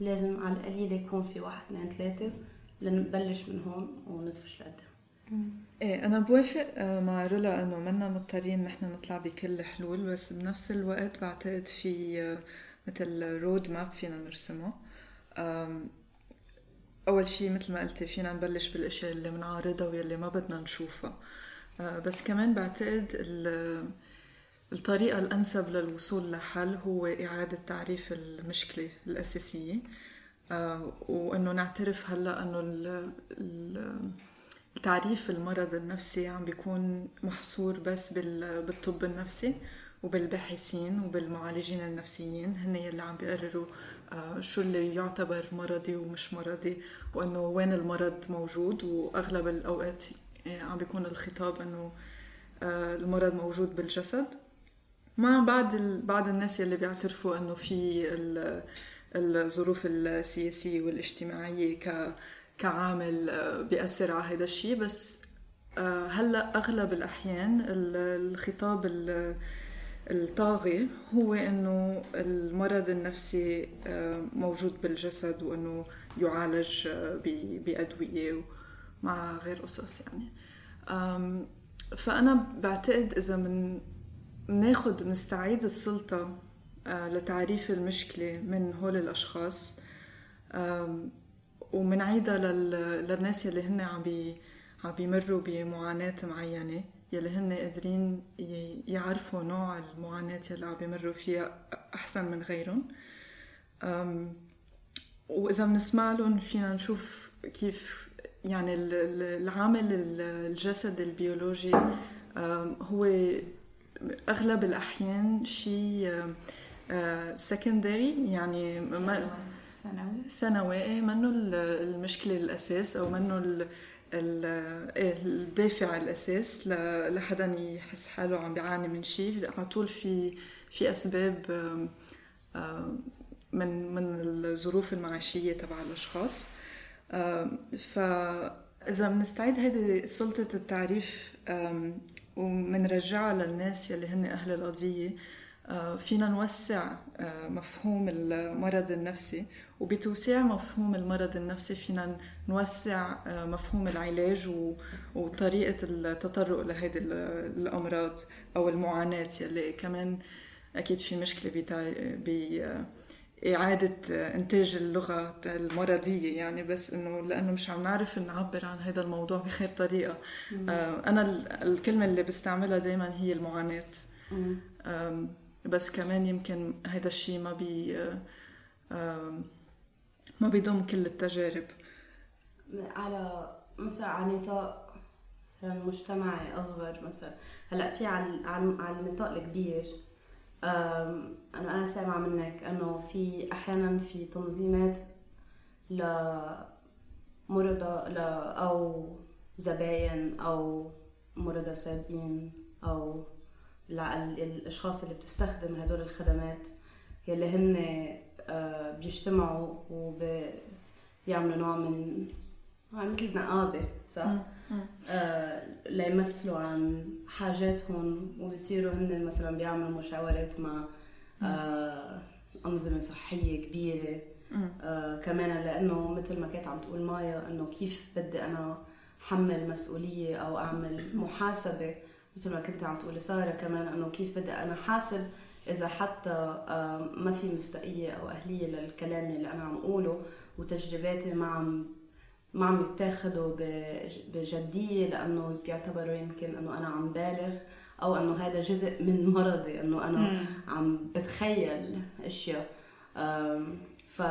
لازم على القليل يكون في واحد اثنين ثلاثة لنبلش من هون وندفش لقدام. إيه أنا بوافق آه، مع رولا إنه منا مضطرين نحن نطلع بكل حلول بس بنفس الوقت بعتقد في آه، مثل رود ماب فينا نرسمه. أول شيء مثل ما قلتي فينا نبلش بالأشياء اللي بنعارضها واللي ما بدنا نشوفها. آه، بس كمان بعتقد ال- الطريقة الأنسب للوصول لحل هو إعادة تعريف المشكلة الأساسية. آه، وإنه نعترف ال- ال- تعريف المرض النفسي عم بيكون محصور بس بال- بالطب النفسي. وبالباحثين وبالمعالجين النفسيين هن يلي عم بيقرروا آه، شو اللي يعتبر مرضي ومش مرضي وإنه وين المرض موجود. وأغلب الأوقات آه، عم بيكون الخطاب إنه آه، المرض موجود بالجسد. مع بعض ال- بعض الناس يلي بيعترفوا إنه في ال- الظروف السياسية والاجتماعية ك كعامل بيأثر على هذا الشيء بس هلأ أغلب الأحيان ال- الخطاب ال- الطاغي هو إنه المرض النفسي آه، موجود بالجسد وإنه يعالج آه، بأدوية مع غير قصص يعني. فأنا بعتقد إذا من ناخد نستعيد السلطة آه، لتعريف المشكلة من هول الأشخاص آم، ومنعيدها لل- للناس يلي هن عم عم بيمروا بمعاناة معينة. يلي هن قادرين يعرفوا نوع المعاناة يلي عم بيمروا فيها أحسن من غيرهم. وإذا بنسمع لهم فينا نشوف كيف يعني ال- ال- العامل ال- الجسد البيولوجي هو أغلب الأحيان شيء سكندري يعني ثانوي. ثانوي. إيه، منه ال- المشكلة الأساس أو منه الدافع الأساس لحدا يحس حاله عم بيعاني من شيء على طول في في أسباب أم، من من الظروف المعيشية تبع الأشخاص. أم، فاذا بنستعيد هيدي سلطة التعريف ومنرجعها للناس يلي هن أهل القضية آه، فينا نوسع آه، مفهوم المرض النفسي وبتوسيع مفهوم المرض النفسي فينا نوسع آه، مفهوم العلاج وطريقة التطرق لهيدي ال- الأمراض أو المعاناة يلي كمان أكيد في مشكلة بتاع- ب إعادة إنتاج اللغة المرضية يعني بس إنه لأنه مش عم نعرف نعبر عن هذا الموضوع بخير طريقة. آه، أنا ال- الكلمة اللي بستعملها دايما هي المعاناة. مم. بس كمان يمكن هذا الشيء ما بي ما بيضم كل التجارب. على مثلا على نطاق مثلا مجتمعي أصغر مثلا. هلأ في على على النطاق الكبير. أنا أنا سامعة منك إنه في أحيانا في تنظيمات لمرضى ل أو زباين أو مرضى سابقين أو للاشخاص اللي بتستخدم هدول الخدمات يلي هن بيجتمعوا وبيعملوا نوع من آه، مثل نقابة صح؟ آه ليمثلوا عن حاجاتهم وبصيروا هن مثلا بيعملوا مشاورات مع آه أنظمة صحية كبيرة. آه كمان لأنه مثل ما كانت عم تقول مايا إنه كيف بدي أنا حمل مسؤولية أو أعمل محاسبة؟ مثل ما كنت عم تقولي سارة كمان إنه كيف بدي أنا حاسب إذا حتى آه ما في مستقية أو أهلية للكلام اللي أنا عم أقوله وتجرباتي ما عم ما عم يتاخدوا بج- بجدية لأنه بيعتبروا يمكن أنه أنا عم بالغ أو أنه هذا جزء من مرضي أنه أنا عم بتخيل أشياء. أم، ف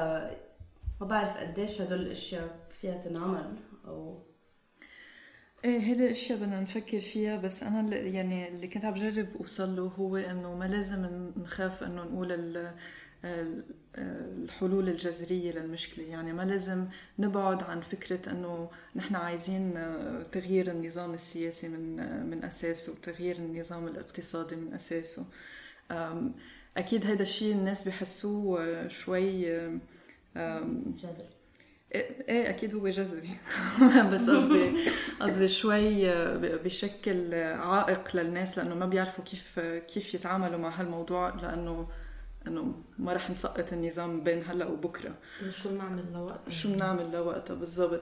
ما بعرف قديش هدول الأشياء فيها تنعمل أو إيه هيدي الأشياء بدنا نفكر فيها بس أنا اللي يعني اللي كنت عم بجرب أوصل له هو إنه ما لازم نخاف إنه نقول ال- ال- الحلول الجذرية للمشكلة. يعني ما لازم نبعد عن فكرة إنه نحن عايزين تغيير النظام السياسي من من أساسه وتغيير النظام الاقتصادي من أساسه. أكيد هذا الشيء الناس بحسوه شوي أم، جذر إيه إيه، أكيد هو جذري. بس قصدي قصدي شوي بشكل عائق للناس لأنه ما بيعرفوا كيف كيف يتعاملوا مع هالموضوع لأنه إنه ما رح نسقط النظام بين هلأ وبكرة. شو بنعمل لوقتها؟ شو بنعمل لوقتها بالضبط.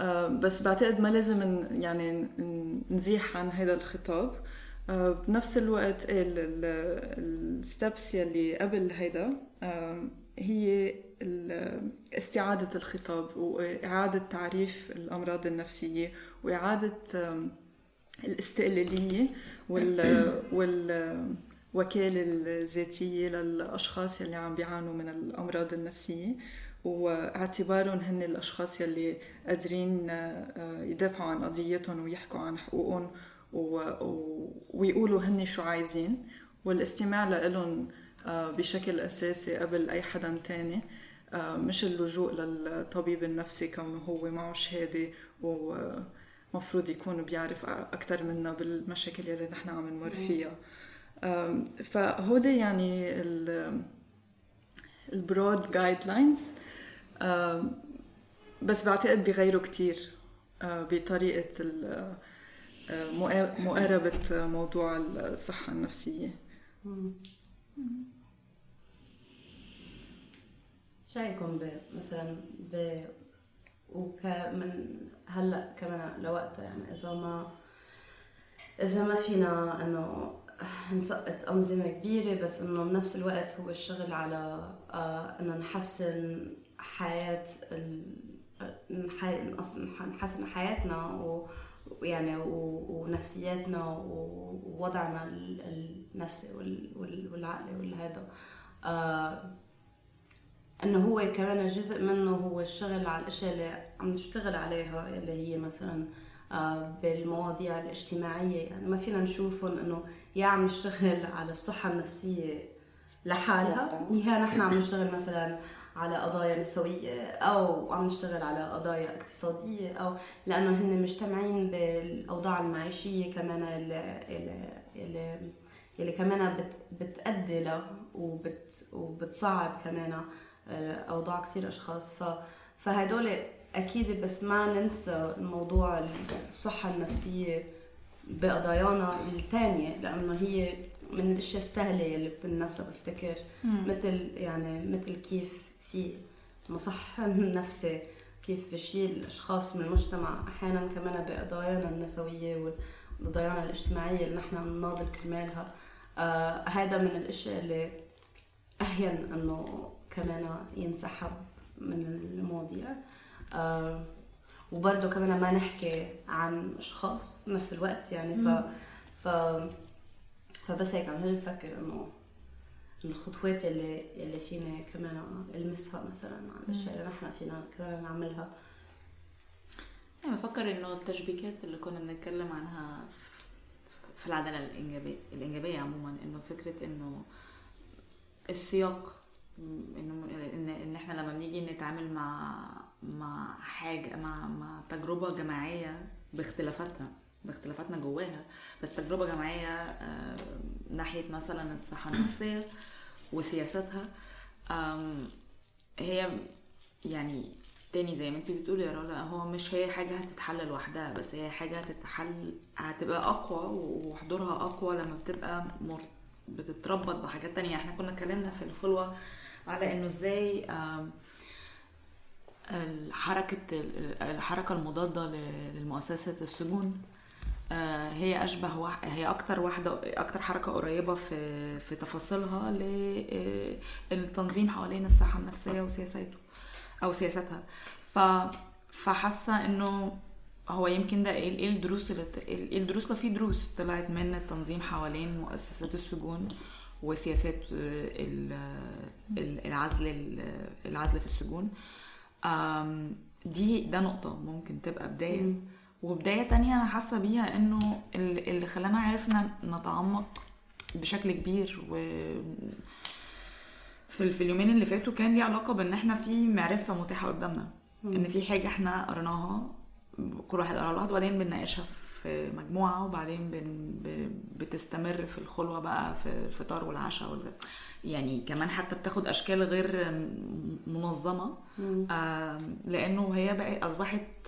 آه، بس بعتقد ما لازم يعني نزيح عن هذا الخطاب. آه، بنفس الوقت الستبس يلي قبل هيدا آه، هي استعادة الخطاب وإعادة تعريف الأمراض النفسية وإعادة الاستقلالية وال والوكالة الذاتية للأشخاص يلي عم بيعانوا من الأمراض النفسية. واعتبارهم هن الأشخاص يلي قادرين آه، يدافعوا عن قضيتهم ويحكوا عن حقوقهم ويقولوا هن شو عايزين. والاستماع لهم بشكل أساسي قبل أي حدا تاني. آه، مش اللجوء للطبيب النفسي كونه هو معه شهادة ومفروض يكون بيعرف أكثر منا بالمشاكل يلي نحن عم نمر فيها. فهودي يعني ال- ال broad guidelines بس بعتقد بيغيروا كتير. آه، بطريقة آه، مقاربة موضوع الصحة النفسية شو رأيكم مثلا ب وكمن هلأ كمان لوقتها يعني إذا ما إذا ما فينا إنه نسقط أنظمة كبيرة بس إنه بنفس الوقت هو الشغل على آه إنه نحسن حياة ال... نحسن حياتنا ويعني ونفسياتنا ووضعنا ال- النفسي وال- وال- والعقلي والهذا. آه أنه هو كمان جزء منه هو الشغل على الأشياء اللي عم نشتغل عليها اللي هي مثلا آه، بالمواضيع الاجتماعية. يعني ما فينا نشوفهم إنه يا عم نشتغل على الصحة النفسية لحالها. يا نحن عم نشتغل مثلا على قضايا نسوية أو عم نشتغل على قضايا اقتصادية أو لأنه هن مجتمعين بالأوضاع المعيشية كمان اللي, اللي, اللي, كمان بت بتأدي له وبت وبتصعب كمان آه، أوضاع كثير أشخاص. ف فهدول أكيد بس ما ننسى موضوع الصحة النفسية بقضايانا الثانية لأنه هي من الأشياء السهلة اللي بالنسبة بفتكر مثل يعني مثل كيف في مصحة نفسي كيف بشيل الأشخاص من المجتمع. أحيانا كمان بقضايانا النسوية والقضايانا الاجتماعية اللي نحن عم نناضل كرمالها آه هذا من الأشياء اللي أهين إنه كمان ينسحب من المواضيع. آه وبرضه كمان ما نحكي عن أشخاص بنفس الوقت يعني ف ف فبس هيك عم نفكر إنه الخطوات اللي اللي فينا كمان المسها مثلا عن الاشياء اللي نحن فينا كمان نعملها. أنا بفكر إنه التشبيكات اللي كنا بنتكلم عنها في العدالة الإنجابية الإنجابية عموما إنه فكرة إنه السياق إن إن إحنا لما بنيجي نتعامل مع مع حاجة مع مع تجربة جماعية باختلافاتها باختلافاتنا جواها بس تجربة جماعية آه، ناحية مثلا الصحة النفسية وسياساتها آم، هي يعني تاني زي ما انت بتقولي يا رولا هو مش هي حاجة هتتحل لوحدها بس هي حاجة هتتحل هتبقى أقوى وحضورها أقوى لما بتبقى مر... بتتربط بحاجات تانية. إحنا كنا اتكلمنا في الخلوة على إنه إزاي آم، الحركة المضادة ل- للمؤسسة السجون آه، هي واحد هي أكتر واحدة أكتر حركة قريبة في في تفاصيلها للتنظيم حوالين الصحة النفسية وسياساته أو سياستها. ف فحاسة إنه هو يمكن ده إيه إيه الدروس اللي إيه الدروس ده في دروس طلعت من التنظيم حوالين مؤسسات السجون وسياسات آه، ال- ال- العزل ال- العزل في السجون. دي ده نقطة ممكن تبقى بداية. وبداية تانية أنا حاسة بيها ال- اللي خلانا عرفنا نتعمق بشكل كبير و في في اليومين اللي فاتوا كان ليه علاقة بإن إحنا في معرفة متاحة قدامنا. إن في حاجة إحنا قريناها كل واحد قرأ لوحده وبعدين بنناقشها في مجموعة وبعدين بن بتستمر في الخلوة بقى في الفطار والعشاء وال... يعني كمان حتى بتاخد أشكال غير منظمة. آم، لأنه هي بقى أصبحت